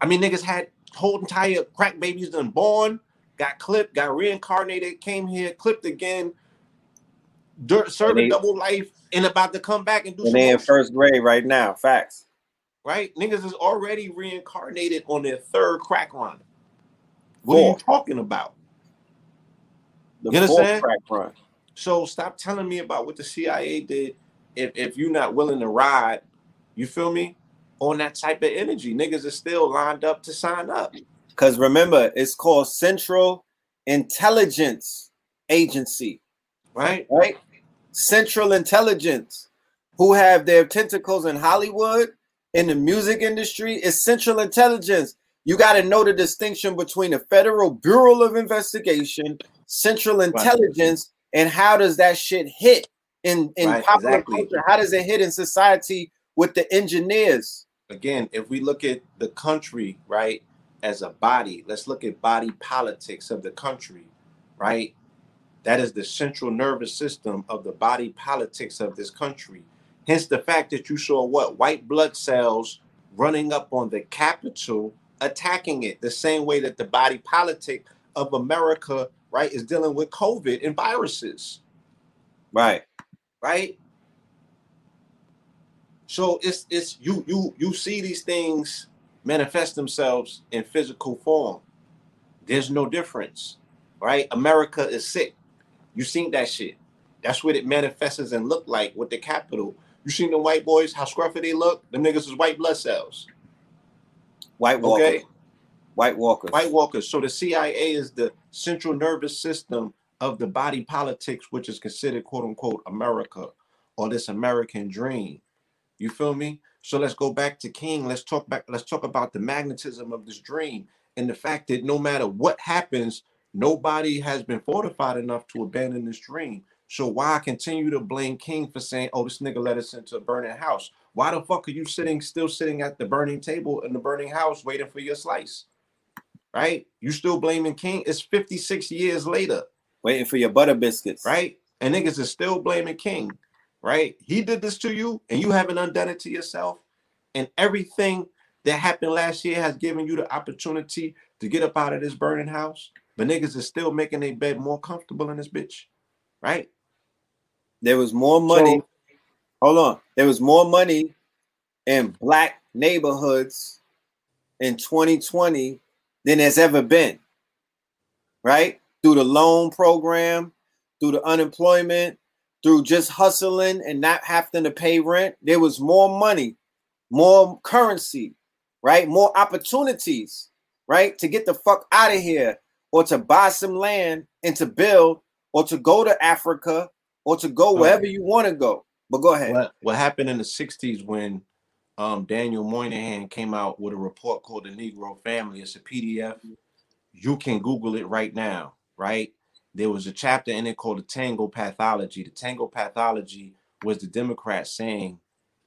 I mean, niggas had whole entire crack babies done born, got clipped, got reincarnated, came here, clipped again, dirt, serving they- double life, and about to come back and do And they in first grade right now. Facts. right? Niggas is already reincarnated on their third crack run. What are you talking about? The You understand? crack run. So stop telling me about what the CIA did if, if you're not willing to ride, you feel me, on that type of energy. Niggas are still lined up to sign up. Because remember, it's called Central Intelligence Agency, Right? right? Central Intelligence, who have their tentacles in Hollywood, in the music industry, is Central Intelligence. You got to know the distinction between the Federal Bureau of Investigation, Central Intelligence, and how does that shit hit in, in Right, popular exactly. culture? How does it hit in society with the engineers? Again, if we look at the country, right, as a body, let's look at body politics of the country, right? That is the central nervous system of the body politics of this country. Hence the fact that you saw what white blood cells running up on the Capitol, attacking it the same way that the body politic of America, right, is dealing with COVID and viruses, Right. right? So it's it's you you you see these things manifest themselves in physical form. There's no difference, right? America is sick. You seen that shit. That's what it manifests and look like with the capital. You seen the white boys, how scruffy they look? Them niggas is white blood cells. White Walkers. Okay. White Walkers. White walkers. So the CIA is the central nervous system of the body politics, which is considered quote unquote America or this American dream. You feel me? So let's go back to King. Let's talk back. Let's talk about the magnetism of this dream and the fact that no matter what happens, nobody has been fortified enough to abandon this dream. So why continue to blame King for saying, "Oh, this nigga led us into a burning house"? Why the fuck are you sitting still sitting at the burning table in the burning house waiting for your slice? Right? You still blaming King? It's 56 years later Waiting for your butter biscuits. right? And niggas is still blaming King, right? He did this to you, and you haven't undone it to yourself. And everything that happened last year has given you the opportunity to get up out of this burning house. But niggas is still making their bed more comfortable in this bitch, right? There was more money. So- hold on. There was more money in black neighborhoods in 2020 than there's ever been. Right? Through the loan program, through the unemployment, through just hustling and not having to pay rent. There was more money, more currency, right? More opportunities, right? To get the fuck out of here or to buy some land and to build or to go to Africa or to go Right. wherever you want to go. But go ahead. What, what happened in the 60s when um, Daniel Moynihan came out with a report called the Negro Family. It's a PDF. You can Google it right now, right? There was a chapter in it called the Tango Pathology. The Tango Pathology was the Democrats saying,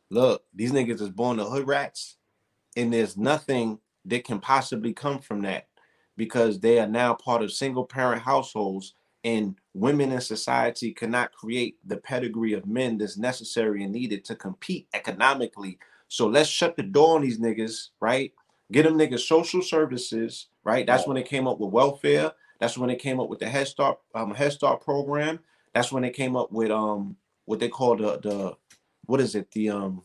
look, these niggas is born to hood rats, and there's nothing that can possibly come from that because they are now part of single parent households and women in society cannot create the pedigree of men that's necessary and needed to compete economically so let's shut the door on these niggas, right? Get them niggas social services, right? That's when they came up with welfare. That's when they came up with the Head Start um, Head Start program. That's when they came up with um what they call the the what is it the um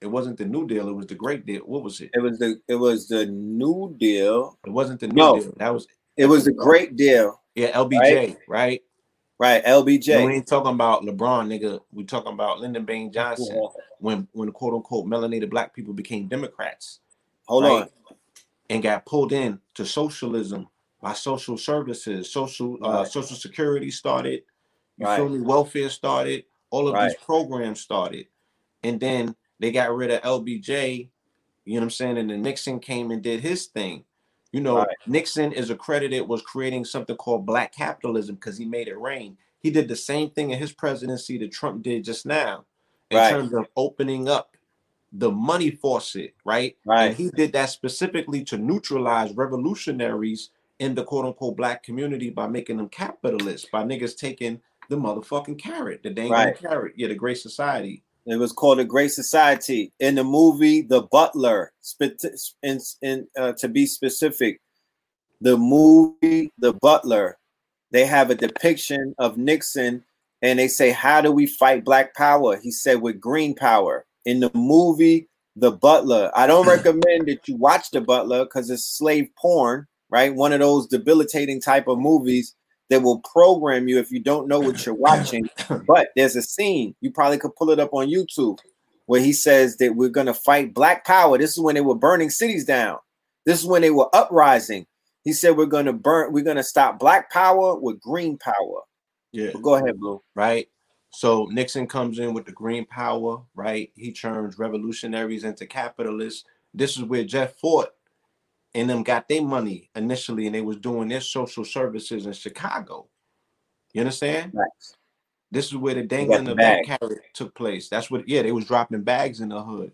it wasn't the New Deal. It was the Great Deal. What was it? It was the it was the New Deal. It wasn't the New No. Deal. That was It was the Great Deal. yeah LBJ, right? Right, We LBJ. We ain't talking about LeBron, nigga. We talking about Lyndon Baines Johnson Yeah. when when quote unquote melanated black people became Democrats. Hold right? on. and got pulled in to socialism by social services, social uh, Right. social security started. You Right. feel me? Welfare started. All of Right. these programs started, and then they got rid of LBJ. You know what I'm saying? And then Nixon came and did his thing. You know, Right. Nixon is accredited was creating something called black capitalism because he made it rain. He did the same thing in his presidency that Trump did just now, in Right. terms of opening up the money faucet, right? Right. And he did that specifically to neutralize revolutionaries in the quote unquote black community by making them capitalists, by niggas taking the motherfucking carrot, the dang Right. carrot. Yeah, the Great Society. It was called a Great Society. In the movie The Butler, in, in, uh, to be specific, the movie The Butler, they have a depiction of Nixon and they say, How do we fight black power? He said, With green power. In the movie The Butler, I don't recommend that you watch The Butler because it's slave porn, right? One of those debilitating type of movies that will program you if you don't know what you're watching. But there's a scene, you probably could pull it up on YouTube, where he says that we're going to fight black power. This is when they were burning cities down. This is when they were uprising. He said we're going to burn, we're going to stop black power with green power. Yeah. But go ahead, Blue. right? So Nixon comes in with the green power, right? He turns revolutionaries into capitalists. This is where Jeff Fort and them got their money initially, and they was doing their social services in Chicago. You understand? Right. This is where the dangling the of that carrot took place. That's what, yeah, they was dropping bags in the hood,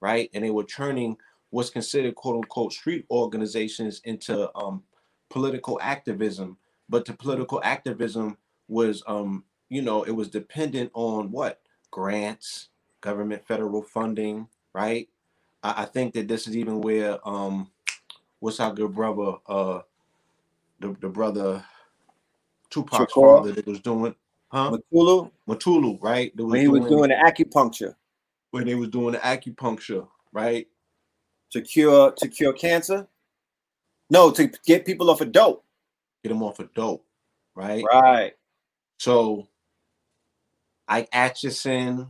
right? And they were turning what's considered quote unquote street organizations into um political activism. But the political activism was um, you know, it was dependent on what? Grants, government federal funding, right? I, I think that this is even where um what's our good brother uh the, the brother Tupac's Shakur? father that was doing huh? Mutulu, Mutulu, right? That was when he was doing the acupuncture when they was doing the acupuncture, right? to cure to cure cancer. No, to get people off of dope. Get them off of dope, right? Right. So Ike Atkinson,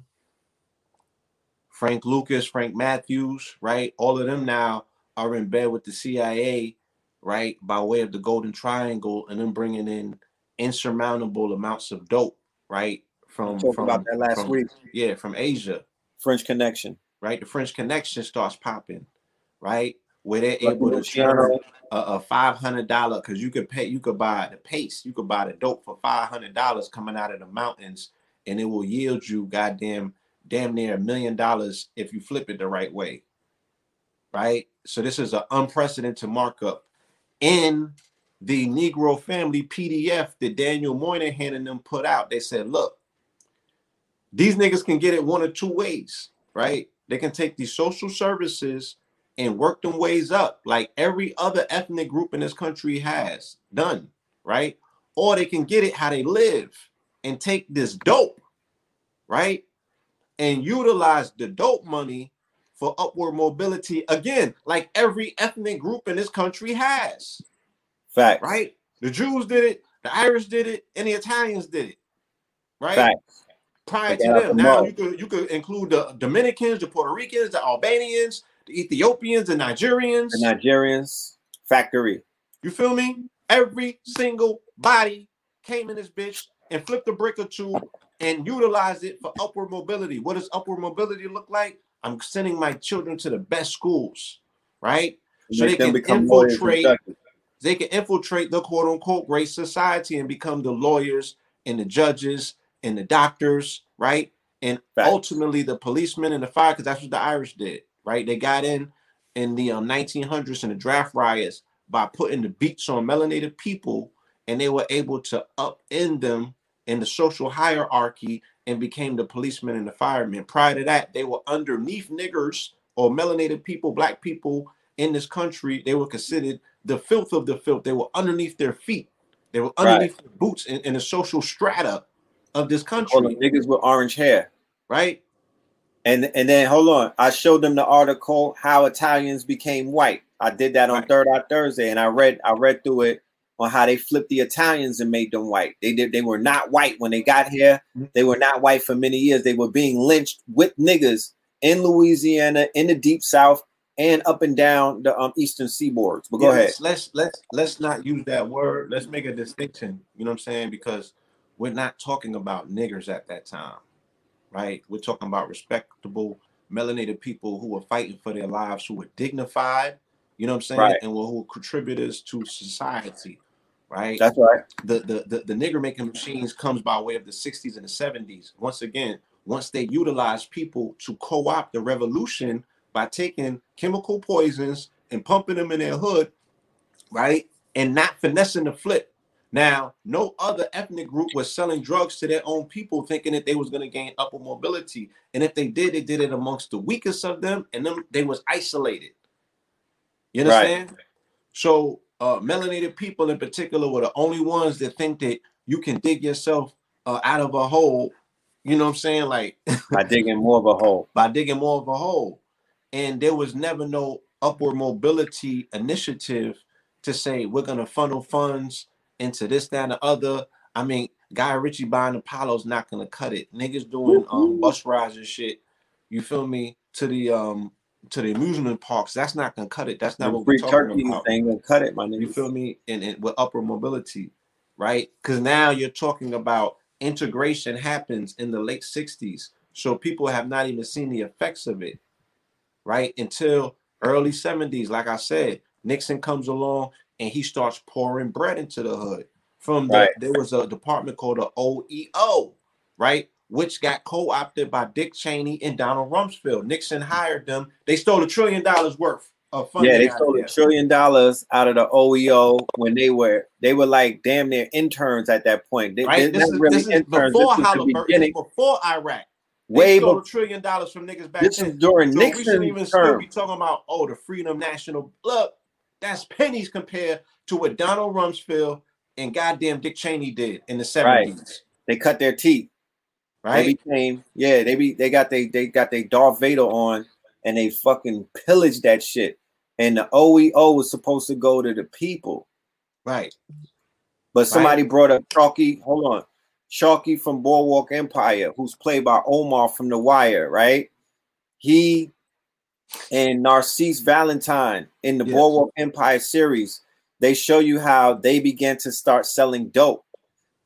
Frank Lucas, Frank Matthews, right? All of them now are in bed with the CIA, right? By way of the Golden Triangle, and then bringing in insurmountable amounts of dope, right? From Talked from about that last from- week. yeah, from Asia, French Connection. right? The French Connection starts popping, right? Where they're Like able to turn a, a five hundred dollar because you could pay, you could buy the paste, you could buy the dope for five hundred dollars coming out of the mountains, and it will yield you goddamn damn near a million dollars if you flip it the right way, right? So this is an unprecedented markup in the Negro Family PDF that Daniel Moynihan and them put out. They said, look, these niggas can get it one of two ways, right? They can take these social services and work them ways up like every other ethnic group in this country has done, right? Or they can get it how they live and take this dope, right? And utilize the dope money for upward mobility again, like every ethnic group in this country has, Fact. right? The Jews did it, the Irish did it, and the Italians did it, right? Fact. prior to them. Now you could you could include the Dominicans, the Puerto Ricans, the Albanians, the Ethiopians, the Nigerians. The Nigerians factory. you feel me? Every single body came in this bitch and flipped a brick or two and utilized it for upward mobility. What does upward mobility look like? I'm sending my children to the best schools, right? Make So they can become infiltrate they can infiltrate the quote unquote great society and become the lawyers and the judges and the doctors, right? And Facts. ultimately the policemen and the fire, because that's what the Irish did, right? They got in in the um, 1900s in the draft riots by putting the beats on melanated people, and they were able to upend them in the social hierarchy and became the policemen and the firemen. Prior to that, they were underneath niggers or melanated people, black people in this country. They were considered the filth of the filth. They were underneath their feet. They were Right. underneath their boots in, in the social strata of this All country, the niggas with orange hair. right? And and then hold on, I showed them the article how Italians became white. I did that on Right. Third Eye Thursday, and I read I read through it on how they flipped the Italians and made them white. They did they were not white when they got here. Mhm. They were not white for many years. They were being lynched with niggas in Louisiana, in the deep south, and up and down the um, eastern seaboards. But go Yeah, ahead. Let's, let's let's let's not use that word. Let's make a distinction. You know what I'm saying? Because we're not talking about niggers at that time, right? We're talking about respectable melanated people who were fighting for their lives, who were dignified. You know what I'm saying? Right. And were who were contributors to society, right? That's right. the, the the the nigger making machines comes by way of the 60s and the 70s. Once again, once they utilize people to co-opt the revolution by taking chemical poisons and pumping them in their hood, right? And not finessing the flip. Now, no other ethnic group was selling drugs to their own people, thinking that they was going to gain upper mobility. And if they did, they did it amongst the weakest of them, and them they was isolated. You Right. understand? So, uh, melanated people in particular were the only ones that think that you can dig yourself uh, out of a hole. You know what I'm saying? Like By digging more of a hole. by digging more of a hole. And there was never no upward mobility initiative to say we're gonna funnel funds into this, that, and the other. I mean, Guy Ritchie buying Apollo's not gonna cut it. Niggas doing um bus rides and shit. You feel me? To the um to the amusement parks. That's not gonna cut it. That's not The what we're talking about. ain't gonna cut it, my nigga. You feel me? And, and with upper mobility, right? Because now you're talking about integration happens in the late 60s. So people have not even seen the effects of it, right? Until early 70s. Like I said, Nixon comes along and he starts pouring bread into the hood. From the Right. there was a department called the OEO, right? Which got co-opted by Dick Cheney and Donald Rumsfeld. Nixon hired them. They stole a trillion dollars worth of funding. Yeah, they stole a trillion dollars out of the OEO when they were they were like damn near interns at that point. They, right? This is, really this is before this Halliburton, this is before Iraq. They way stole a trillion dollars from niggas back This then. was during So we shouldn't even still be talking about oh the Freedom National. Look, that's pennies compared to what Donald Rumsfeld and goddamn Dick Cheney did in the Right. seventies. They cut their teeth. They Right? became yeah. They be they got they they got their Darth Vader on and they fucking pillaged that shit. And the OEO was supposed to go to the people. Right. But somebody brought up Chalky. Hold on. Chalky from Boardwalk Empire, who's played by Omar from The Wire, right? He and Narcisse Valentine in the Yes. Boardwalk Empire series, they show you how they began to start selling dope.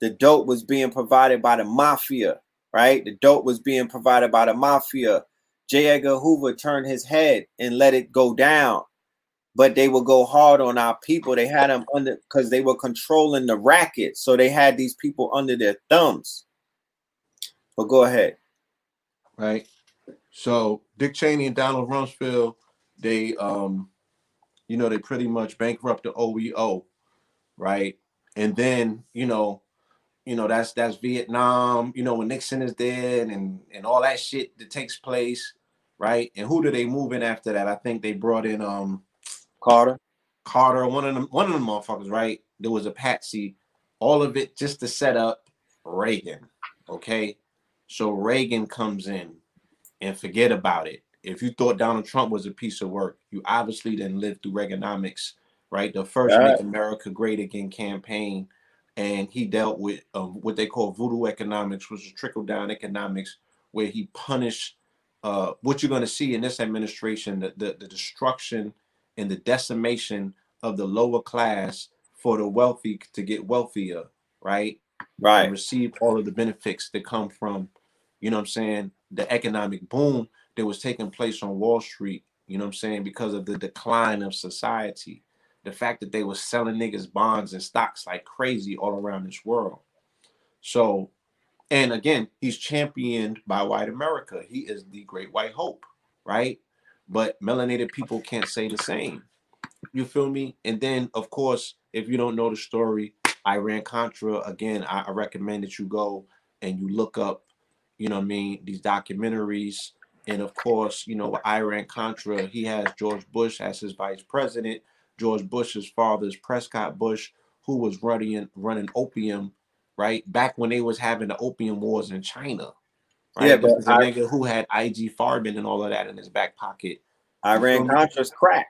The dope was being provided by the mafia, right? The dope was being provided by the mafia. J. Edgar Hoover turned his head and let it go down but they would go hard on our people. They had them under because they were controlling the racket, so they had these people under their thumbs. But go ahead. Right. So Dick Cheney and Donald Rumsfeld, they um, you know, they pretty much bankrupt the OEO, right? And then, you know, you know, that's that's Vietnam, you know, when Nixon is dead and and all that shit that takes place, right? And who do they move in after that? I think they brought in um Carter. Carter, one of them, one of them motherfuckers, right? There was a patsy, all of it just to set up Reagan. Okay. So Reagan comes in and forget about it. If you thought Donald Trump was a piece of work, you obviously didn't live through Reaganomics, right? The first Right. Make America Great Again campaign. And he dealt with um, what they call voodoo economics, which is trickle down economics, where he punished uh, what you're going to see in this administration the, the, the destruction and the decimation of the lower class for the wealthy to get wealthier, right? And Right. receive all of the benefits that come from, you know what I'm saying, the economic boom that was taking place on Wall Street, you know what I'm saying, because of the decline of society. The fact that they were selling niggas bonds and stocks like crazy all around this world. So, and again, he's championed by white America. He is the great white hope, right? But melanated people can't say the same. You feel me? And then, of course, if you don't know the story, Iran Contra, again, I, recommend that you go and you look up, you know what I mean, these documentaries. And of course, you know, Iran Contra, he has George Bush as his vice president. George Bush's father is Prescott Bush, who was running running opium, right? Back when they was having the opium wars in China. Right? Yeah, but I, nigga who had IG Farben and all of that in his back pocket. Iran Contra's crack.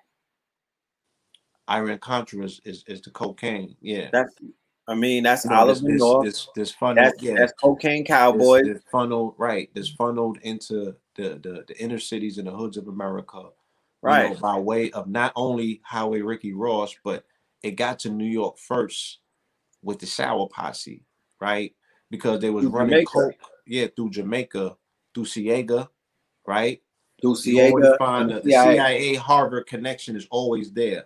Iran Contra is, is, is the cocaine. Yeah. That's I mean, that's you know, Oliver this, North. This, this funnel, that's, yeah. that's cocaine cowboys. This, this funneled, right? This funneled into the, the the inner cities and the hoods of America, right? Know, by way of not only Highway Ricky Ross, but it got to New York first with the Shower Posse, right? Because they was through running Jamaica. coke, yeah, through Jamaica, through Seaga, right? Through Seaga, find the, the CIA Harvard connection is always there.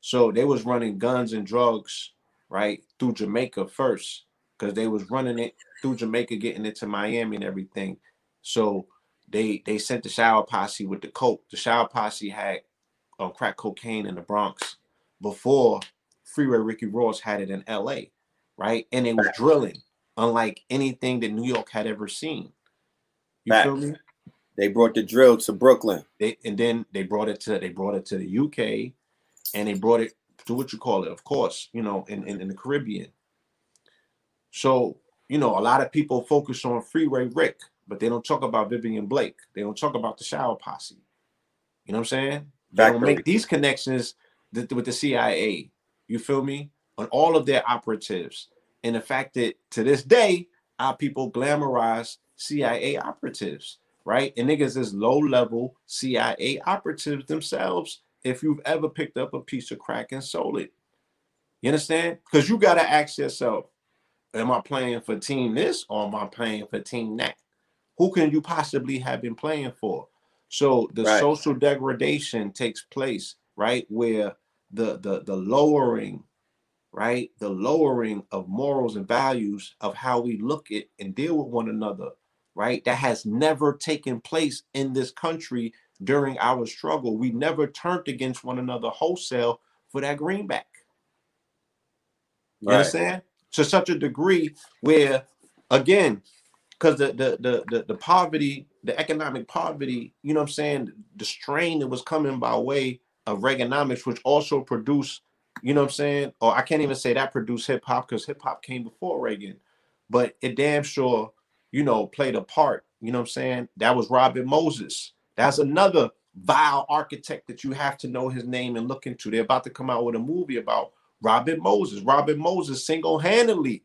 So they was running guns and drugs right through Jamaica first because they was running it through Jamaica, getting it to Miami and everything. So they they sent the shower posse with the coke. The shower posse had um, crack cocaine in the Bronx before Freeway Ricky Ross had it in L.A. Right, and it was drilling unlike anything that New York had ever seen. You Back. feel me? They brought the drill to Brooklyn. They and then they brought it to they brought it to the UK, and they brought it to what you call it, of course, you know, in, in, in the Caribbean. So, you know, a lot of people focus on Freeway Rick, but they don't talk about Vivian Blake. They don't talk about the Shower Posse. You know what I'm saying? They don't make these connections with the CIA. You feel me? On all of their operatives. And the fact that to this day, our people glamorize CIA operatives, right? And niggas is low level CIA operatives themselves if you've ever picked up a piece of crack and sold it. You understand? Because you got to ask yourself, am I playing for team this or am I playing for team that? Who can you possibly have been playing for? So the right. social degradation takes place, right? Where the the the lowering, right? The lowering of morals and values of how we look at and deal with one another, right? That has never taken place in this country during our struggle. We never turned against one another wholesale for that greenback. You right. understand? To such a degree where, again, because the, the the the the poverty, the economic poverty, you know what I'm saying, the strain that was coming by way of Reaganomics, which also produced, you know what I'm saying, or I can't even say that produced hip hop because hip hop came before Reagan, but it damn sure, you know, played a part. You know what I'm saying? That was Robert Moses. That's another vile architect that you have to know his name and look into. They're about to come out with a movie about Robert Moses. Robert Moses single handedly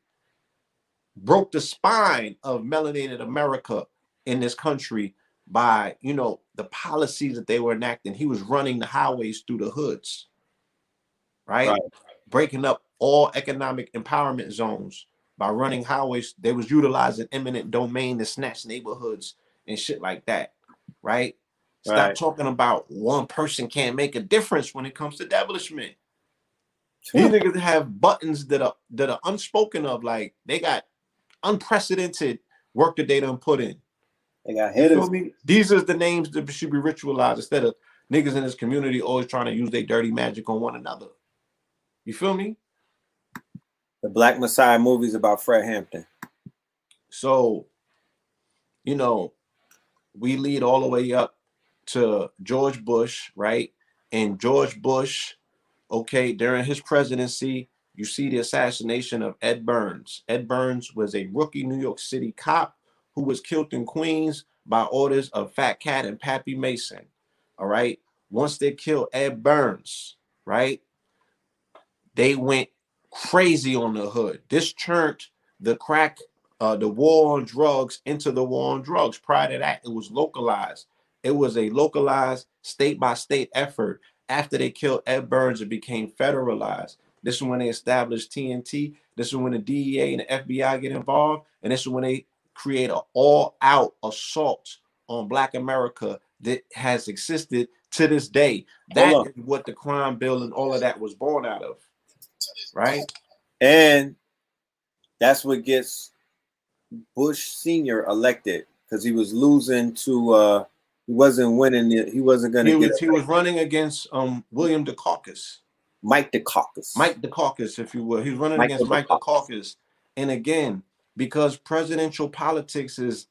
broke the spine of melanated America in this country by, you know, the policies that they were enacting. He was running the highways through the hoods, right? right. Breaking up all economic empowerment zones by running highways. They was utilizing eminent domain to snatch neighborhoods and shit like that, right? Stop right. talking about one person can't make a difference when it comes to establishment. These niggas have buttons that are that are unspoken of, like they got unprecedented work that they done put in. They got hitters. These are the names that should be ritualized instead of niggas in this community always trying to use their dirty magic on one another. You feel me? The Black Messiah movies about Fred Hampton. So, you know, we lead all the way up to George Bush, right? And George Bush, okay, during his presidency, you see the assassination of Ed Burns. Ed Burns was a rookie New York City cop who was killed in Queens by orders of Fat Cat and Pappy Mason. All right. Once they killed Ed Burns, right, they went crazy on the hood. This turned the crack, uh, the war on drugs into the war on drugs. Prior to that, it was localized. It was a localized state by state effort. After they killed Ed Burns, it became federalized. This is when they established TNT. This is when the DEA and the FBI get involved. And this is when they create an all out assault on Black America that has existed to this day. That is what the crime bill and all of that was born out of, right? And that's what gets Bush Senior elected because he was losing to uh he wasn't winning it. He wasn't going to get. Was, he was running against um William Dukakis. Mike Dukakis. Mike Dukakis, if you will. He's running Mike against Mike Dukakis. And again, because presidential politics is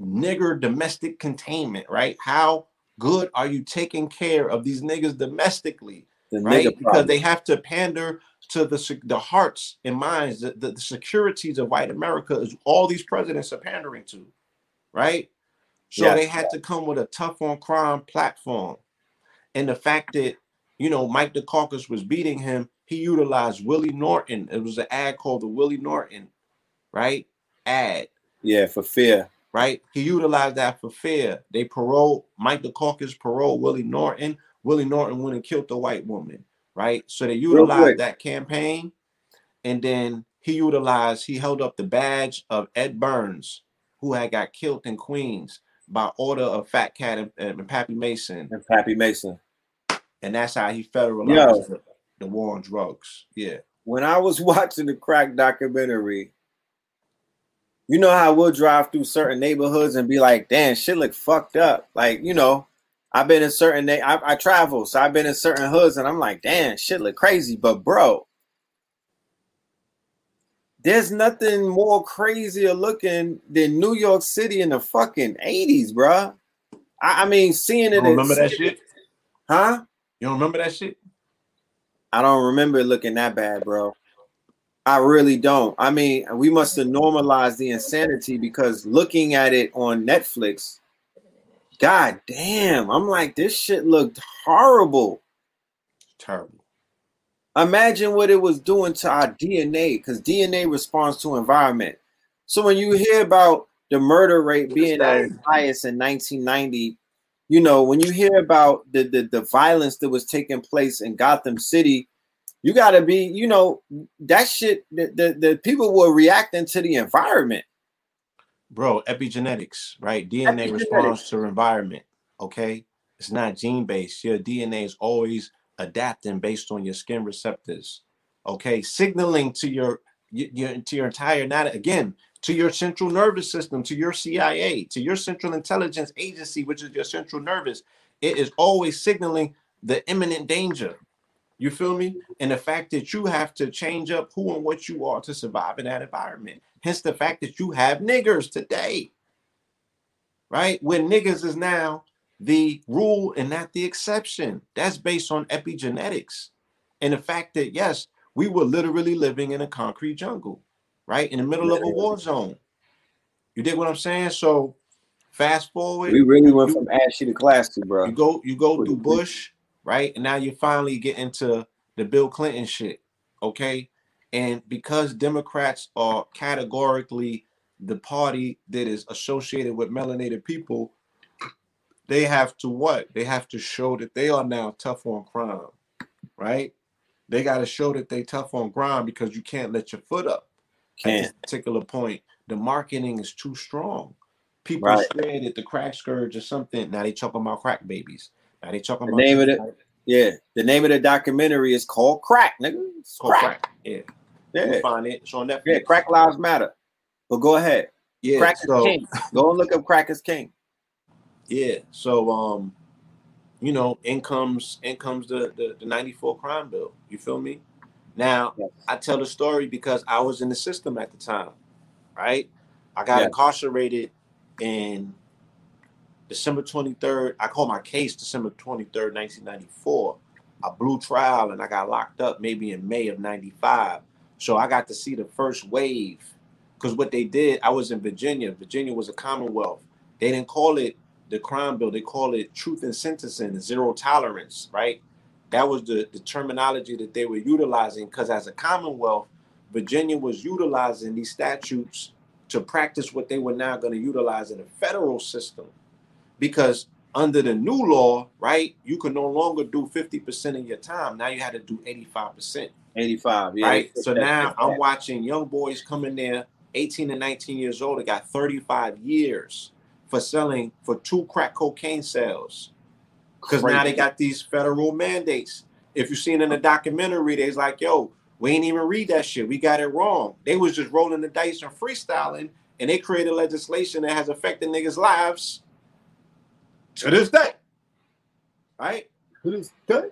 nigger domestic containment, right? How good are you taking care of these niggas domestically, the right? Because they have to pander to the the hearts and minds, the, the, the securities of white America is all these presidents are pandering to, right? So yes. they had to come with a tough on crime platform. And the fact that, you know, Mike Dukakis was beating him, he utilized Willie Horton. It was an ad called the Willie Horton, right? Ad. Yeah, for fear. Right? He utilized that for fear. They parole, Mike Dukakis parole Willie Horton. Willie Horton went and killed the white woman right? So they utilized that campaign, and then he utilized, he held up the badge of Ed Burns, who had got killed in Queens by order of Fat Cat and, and Pappy Mason. And Pappy Mason. And that's how he federalized the, the war on drugs. Yeah. When I was watching the crack documentary, you know how we'll drive through certain neighborhoods and be like, damn, shit look fucked up. Like, you know, I've been in certain I, I travel, so I've been in certain hoods, and I'm like, damn, shit look crazy. But bro, there's nothing more crazier looking than New York City in the fucking 80s, bro. I, I mean, seeing it. remember that shit? Huh? You don't remember that shit? I don't remember it looking that bad, bro. I really don't. I mean, we must have normalized the insanity because looking at it on Netflix, God damn. I'm like, this shit looked horrible. Terrible. Imagine what it was doing to our DNA, because DNA responds to environment. So when you hear about the murder rate being as highest in 1990, you know, when you hear about the, the, the violence that was taking place in Gotham City, you got to be, you know, that shit, the, the, the people were reacting to the environment bro, epigenetics, right? DNA epigenetics. responds to environment. Okay, it's not gene based. Your DNA is always adapting based on your skin receptors. Okay, signaling to your your to your entire not again to your central nervous system, to your CIA, to your central intelligence agency, which is your central nervous. It is always signaling the imminent danger. You feel me? And the fact that you have to change up who and what you are to survive in that environment. Hence the fact that you have niggers today, right? When niggers is now the rule and not the exception. That's based on epigenetics. And the fact that, yes, we were literally living in a concrete jungle, right? In the middle of a war zone. You dig what I'm saying? So fast forward. We really went you, from ashy to classy, bro. You go, you go through Bush, right? And now you finally get into the Bill Clinton shit. Okay. And because Democrats are categorically the party that is associated with melanated people, they have to what? They have to show that they are now tough on crime, right? They got to show that they tough on crime because you can't let your foot up can't. at this particular point. The marketing is too strong. People right. say that the crack scourge or something. Now they talking about crack babies. Now they talking the about name of it. Yeah, the name of the documentary is called Crack, nigga. It's called crack. crack. Yeah. Yeah. We'll find it. It's on Netflix. Yeah, Crack Lives Matter. But go ahead. Yeah. Crack so, is king. Go and look up Crack is king. Yeah. So um, you know, in comes in comes the, the, the 94 crime bill. You feel me? Now yes. I tell the story because I was in the system at the time, right? I got yes. incarcerated in December 23rd. I called my case December 23rd, 1994. I blew trial and I got locked up maybe in May of 95. So I got to see the first wave because what they did, I was in Virginia. Virginia was a Commonwealth. They didn't call it the crime bill, they call it truth and sentencing, zero tolerance, right? That was the, the terminology that they were utilizing because as a Commonwealth, Virginia was utilizing these statutes to practice what they were now going to utilize in a federal system. Because under the new law, right, you can no longer do 50% of your time. Now you had to do 85%. 85, yeah. Right. So now I'm watching young boys come in there, 18 and 19 years old, they got 35 years, for selling for two crack cocaine sales. Because now they got these federal mandates. If you've seen in the documentary, they's like, yo, we ain't even read that shit. We got it wrong. They was just rolling the dice and freestyling, and they created legislation that has affected niggas' lives to this day. Right? To this day.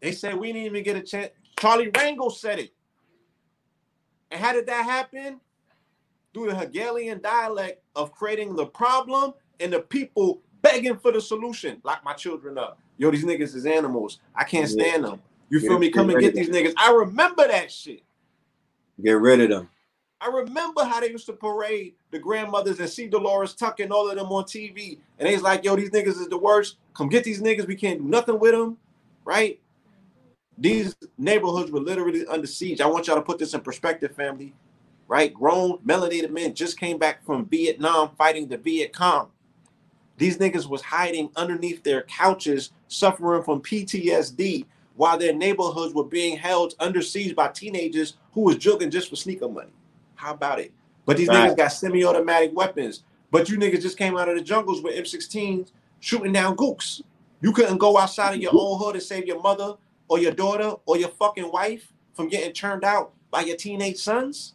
They said we didn't even get a chance. Charlie Rangel said it. And how did that happen? Through the Hegelian dialect of creating the problem and the people begging for the solution. Lock my children up. Yo, these niggas is animals. I can't stand them. You feel me? Come and get these niggas. I remember that shit. Get rid of them. I remember how they used to parade the grandmothers and C. Delores Tucker all of them on TV. And they's like, yo, these niggas is the worst. Come get these niggas. We can't do nothing with them. Right? These neighborhoods were literally under siege. I want y'all to put this in perspective, family. Right? Grown, melanated men just came back from Vietnam fighting the Viet Cong. These niggas was hiding underneath their couches, suffering from PTSD, while their neighborhoods were being held under siege by teenagers who was joking just for sneaker money. How about it? But these right. niggas got semi-automatic weapons. But you niggas just came out of the jungles with M16s shooting down gooks. You couldn't go outside of your own hood and save your mother or your daughter or your fucking wife from getting turned out by your teenage sons.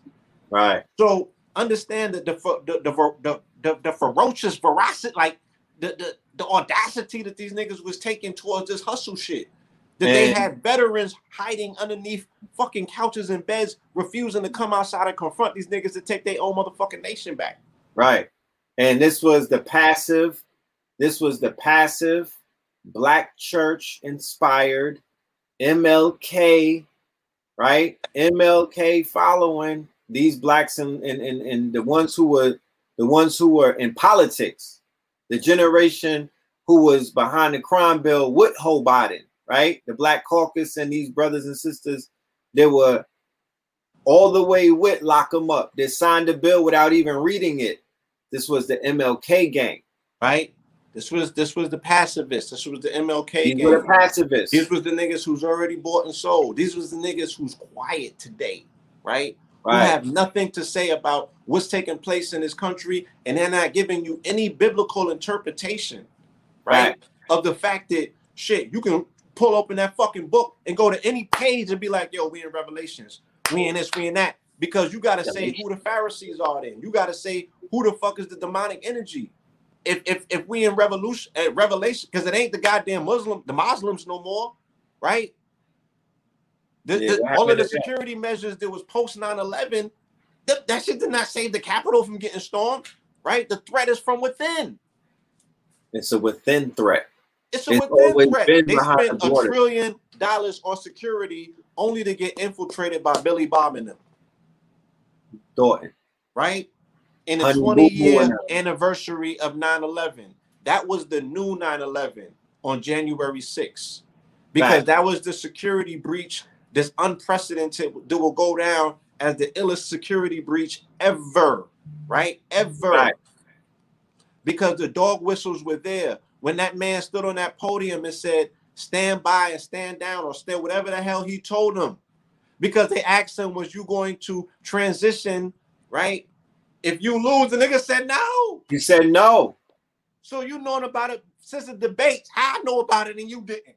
Right. So understand that the the the, the, the, the ferocious veracity, like the, the the audacity that these niggas was taking towards this hustle shit. That and they had veterans hiding underneath fucking couches and beds, refusing to come outside and confront these niggas to take their own motherfucking nation back. Right. And this was the passive, this was the passive black church inspired MLK, right? MLK following these blacks and, and, and, and the ones who were the ones who were in politics the generation who was behind the crime bill with Joe Biden, right? The Black Caucus and these brothers and sisters, they were all the way with lock them up. They signed the bill without even reading it. This was the MLK gang, right? This was this was the pacifists. This was the MLK These gang. Were the pacifists. These was the niggas who's already bought and sold. These was the niggas who's quiet today, right? right. who have nothing to say about what's taking place in this country, and they're not giving you any biblical interpretation, right? right. Of the fact that shit, you can pull open that fucking book and go to any page and be like, yo, we in Revelations, we in this, we in that. Because you gotta say who the Pharisees are then. You gotta say who the fuck is the demonic energy. If if if we in revolution at Revelation, because it ain't the goddamn Muslim, the Muslims no more, right? The, yeah, the, all of the security measures that was post 9-11, that, that shit did not save the Capitol from getting stormed, right? The threat is from within. It's a within threat. It's a it's within threat. They spent the a trillion dollars on security only to get infiltrated by Billy Bob and them. Thornton. Right? In the 20 year anniversary of 9 11, that was the new 9 11 on January 6th. Because that was the security breach this unprecedented that will go down as the illest security breach ever, right? Ever. Right. Because the dog whistles were there. When that man stood on that podium and said, stand by and stand down or stand whatever the hell he told them. Because they asked him, was you going to transition, right? If you lose, the nigga said no. He said no. So you known about it since the debates. I know about it and you didn't.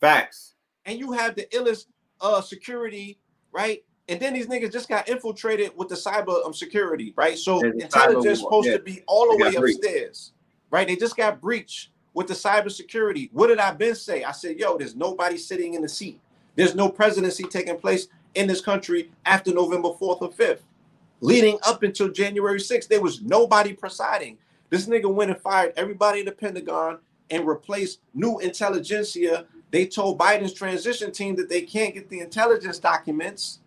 Facts. And you have the illest uh security, right? And then these niggas just got infiltrated with the cyber um, security, right? So intelligence is supposed yeah. to be all the way upstairs, right? They just got breached with the cyber security. What did I been say? I said, yo, there's nobody sitting in the seat. There's no presidency taking place in this country after November 4th or 5th. Leading up until January 6th, there was nobody presiding. This nigga went and fired everybody in the Pentagon and replaced new intelligentsia they told Biden's transition team that they can't get the intelligence documents.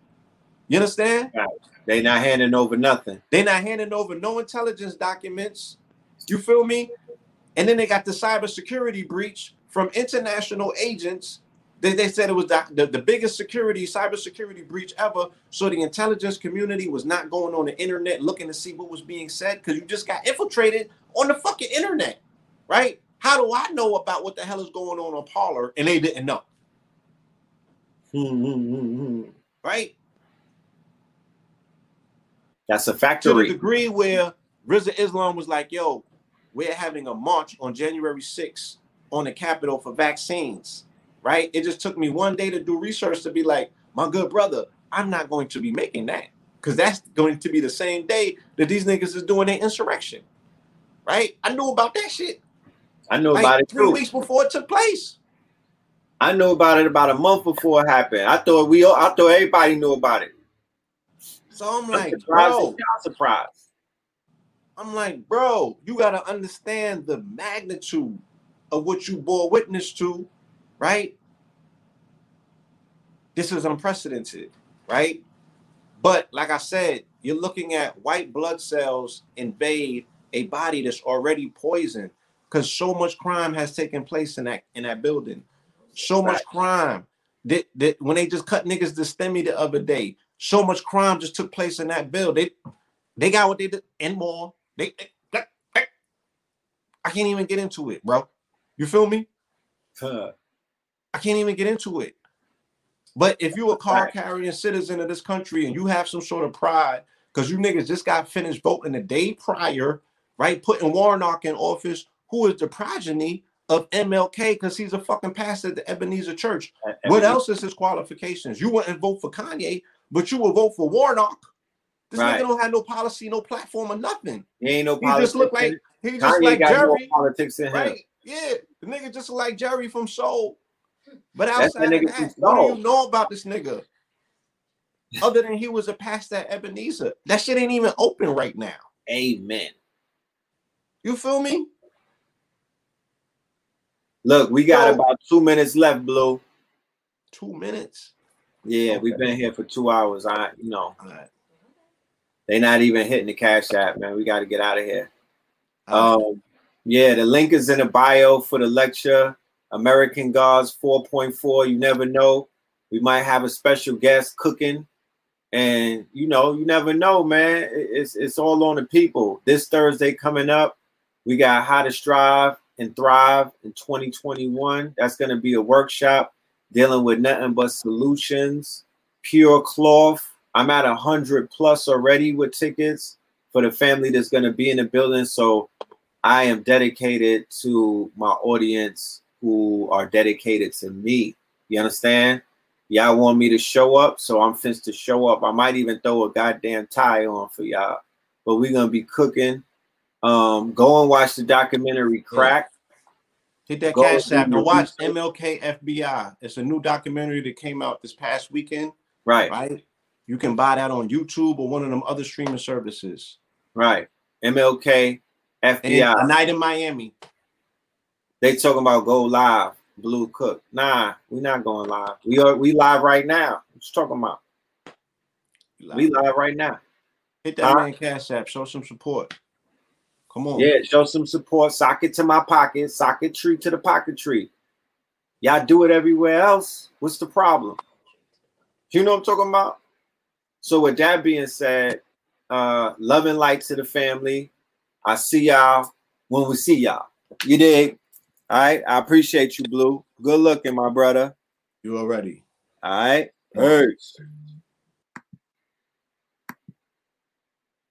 You understand? Right. They not handing over nothing. They not handing over no intelligence documents. You feel me? And then they got the cybersecurity breach from international agents. They, they said it was the, the, the biggest security, cybersecurity breach ever. So the intelligence community was not going on the internet looking to see what was being said because you just got infiltrated on the fucking internet, right? How do I know about what the hell is going on on Parler and they didn't know? Hmm, hmm, hmm, right? That's a factory. To the degree where Rizza Islam was like, yo, we're having a march on January 6th on the Capitol for vaccines, right? It just took me one day to do research to be like, my good brother, I'm not going to be making that because that's going to be the same day that these niggas is doing their insurrection, right? I knew about that shit. I knew like about it three too. weeks before it took place. I knew about it about a month before it happened. I thought we, all, I thought everybody knew about it. So I'm like, bro, that. I'm like, bro, you gotta understand the magnitude of what you bore witness to, right? This is unprecedented, right? But like I said, you're looking at white blood cells invade a body that's already poisoned because so much crime has taken place in that in that building. So much crime that, that when they just cut niggas to STEMI the other day, so much crime just took place in that building. They, they got what they did and more. They, they- they- I can't even get into it, bro. You feel me? Huh. I can't even get into it. But if you're a car carrying citizen of this country and you have some sort of pride, because you niggas just got finished voting the day prior, right? Putting Warnock in office, who is the progeny of MLK, because he's a fucking pastor at the Ebenezer Church. What else is his qualifications? You wouldn't vote for Kanye, but you will vote for Warnock. This Right. nigga don't have no policy, no platform, or nothing. He ain't no He just look like politics. he just Kanye like got Jerry. more politics in him. Yeah, the nigga just like Jerry from Soul. But That's the outside nigga of that, what do you know about this nigga? Other than he was a pastor at Ebenezer, that shit ain't even open right now. Amen. You feel me? Look, we got So- about two minutes left, Blue. Two minutes. Yeah, we've been here for two hours. I, you know, right. they not even hitting the cash app, man. We got to get out of here. Right. Um, yeah, the link is in the bio for the lecture. American Gods 4.4. You never know. We might have a special guest cooking. And you know, you never know, man. It's it's all on the people. This Thursday coming up, we got How to Strive and Thrive in 2021. That's gonna be a workshop dealing with nothing but solutions, pure cloth. I'm at a hundred plus already with tickets for the family that's gonna be in the building. So I am dedicated to my audience who are dedicated to me. You understand? Y'all want me to show up, so I'm finished to show up. I might even throw a goddamn tie on for y'all. But we're gonna be cooking. Um, go and watch the documentary Crack. Hit that Go cash app and watch. MLK FBI. It's a new documentary that came out this past weekend, Right, right? You can buy that on YouTube or one of them other streaming services. right. MLK, FBI. a night in Miami. They talking about go live, Blue Cook. Nah, we not going live. We are we live right now. What you talking about? We live right now. Hit that man cash app. Show some support. Come on. Yeah, show some support. Sock it to my pocket. Socket tree to the pocket tree. Y'all do it everywhere else. What's the problem? You know what I'm talking about? So with that being said, uh, love and light to the family. I see y'all when we see y'all. You dig? All right. I appreciate you, Blue. Good looking, my brother. You already. All right. Peace.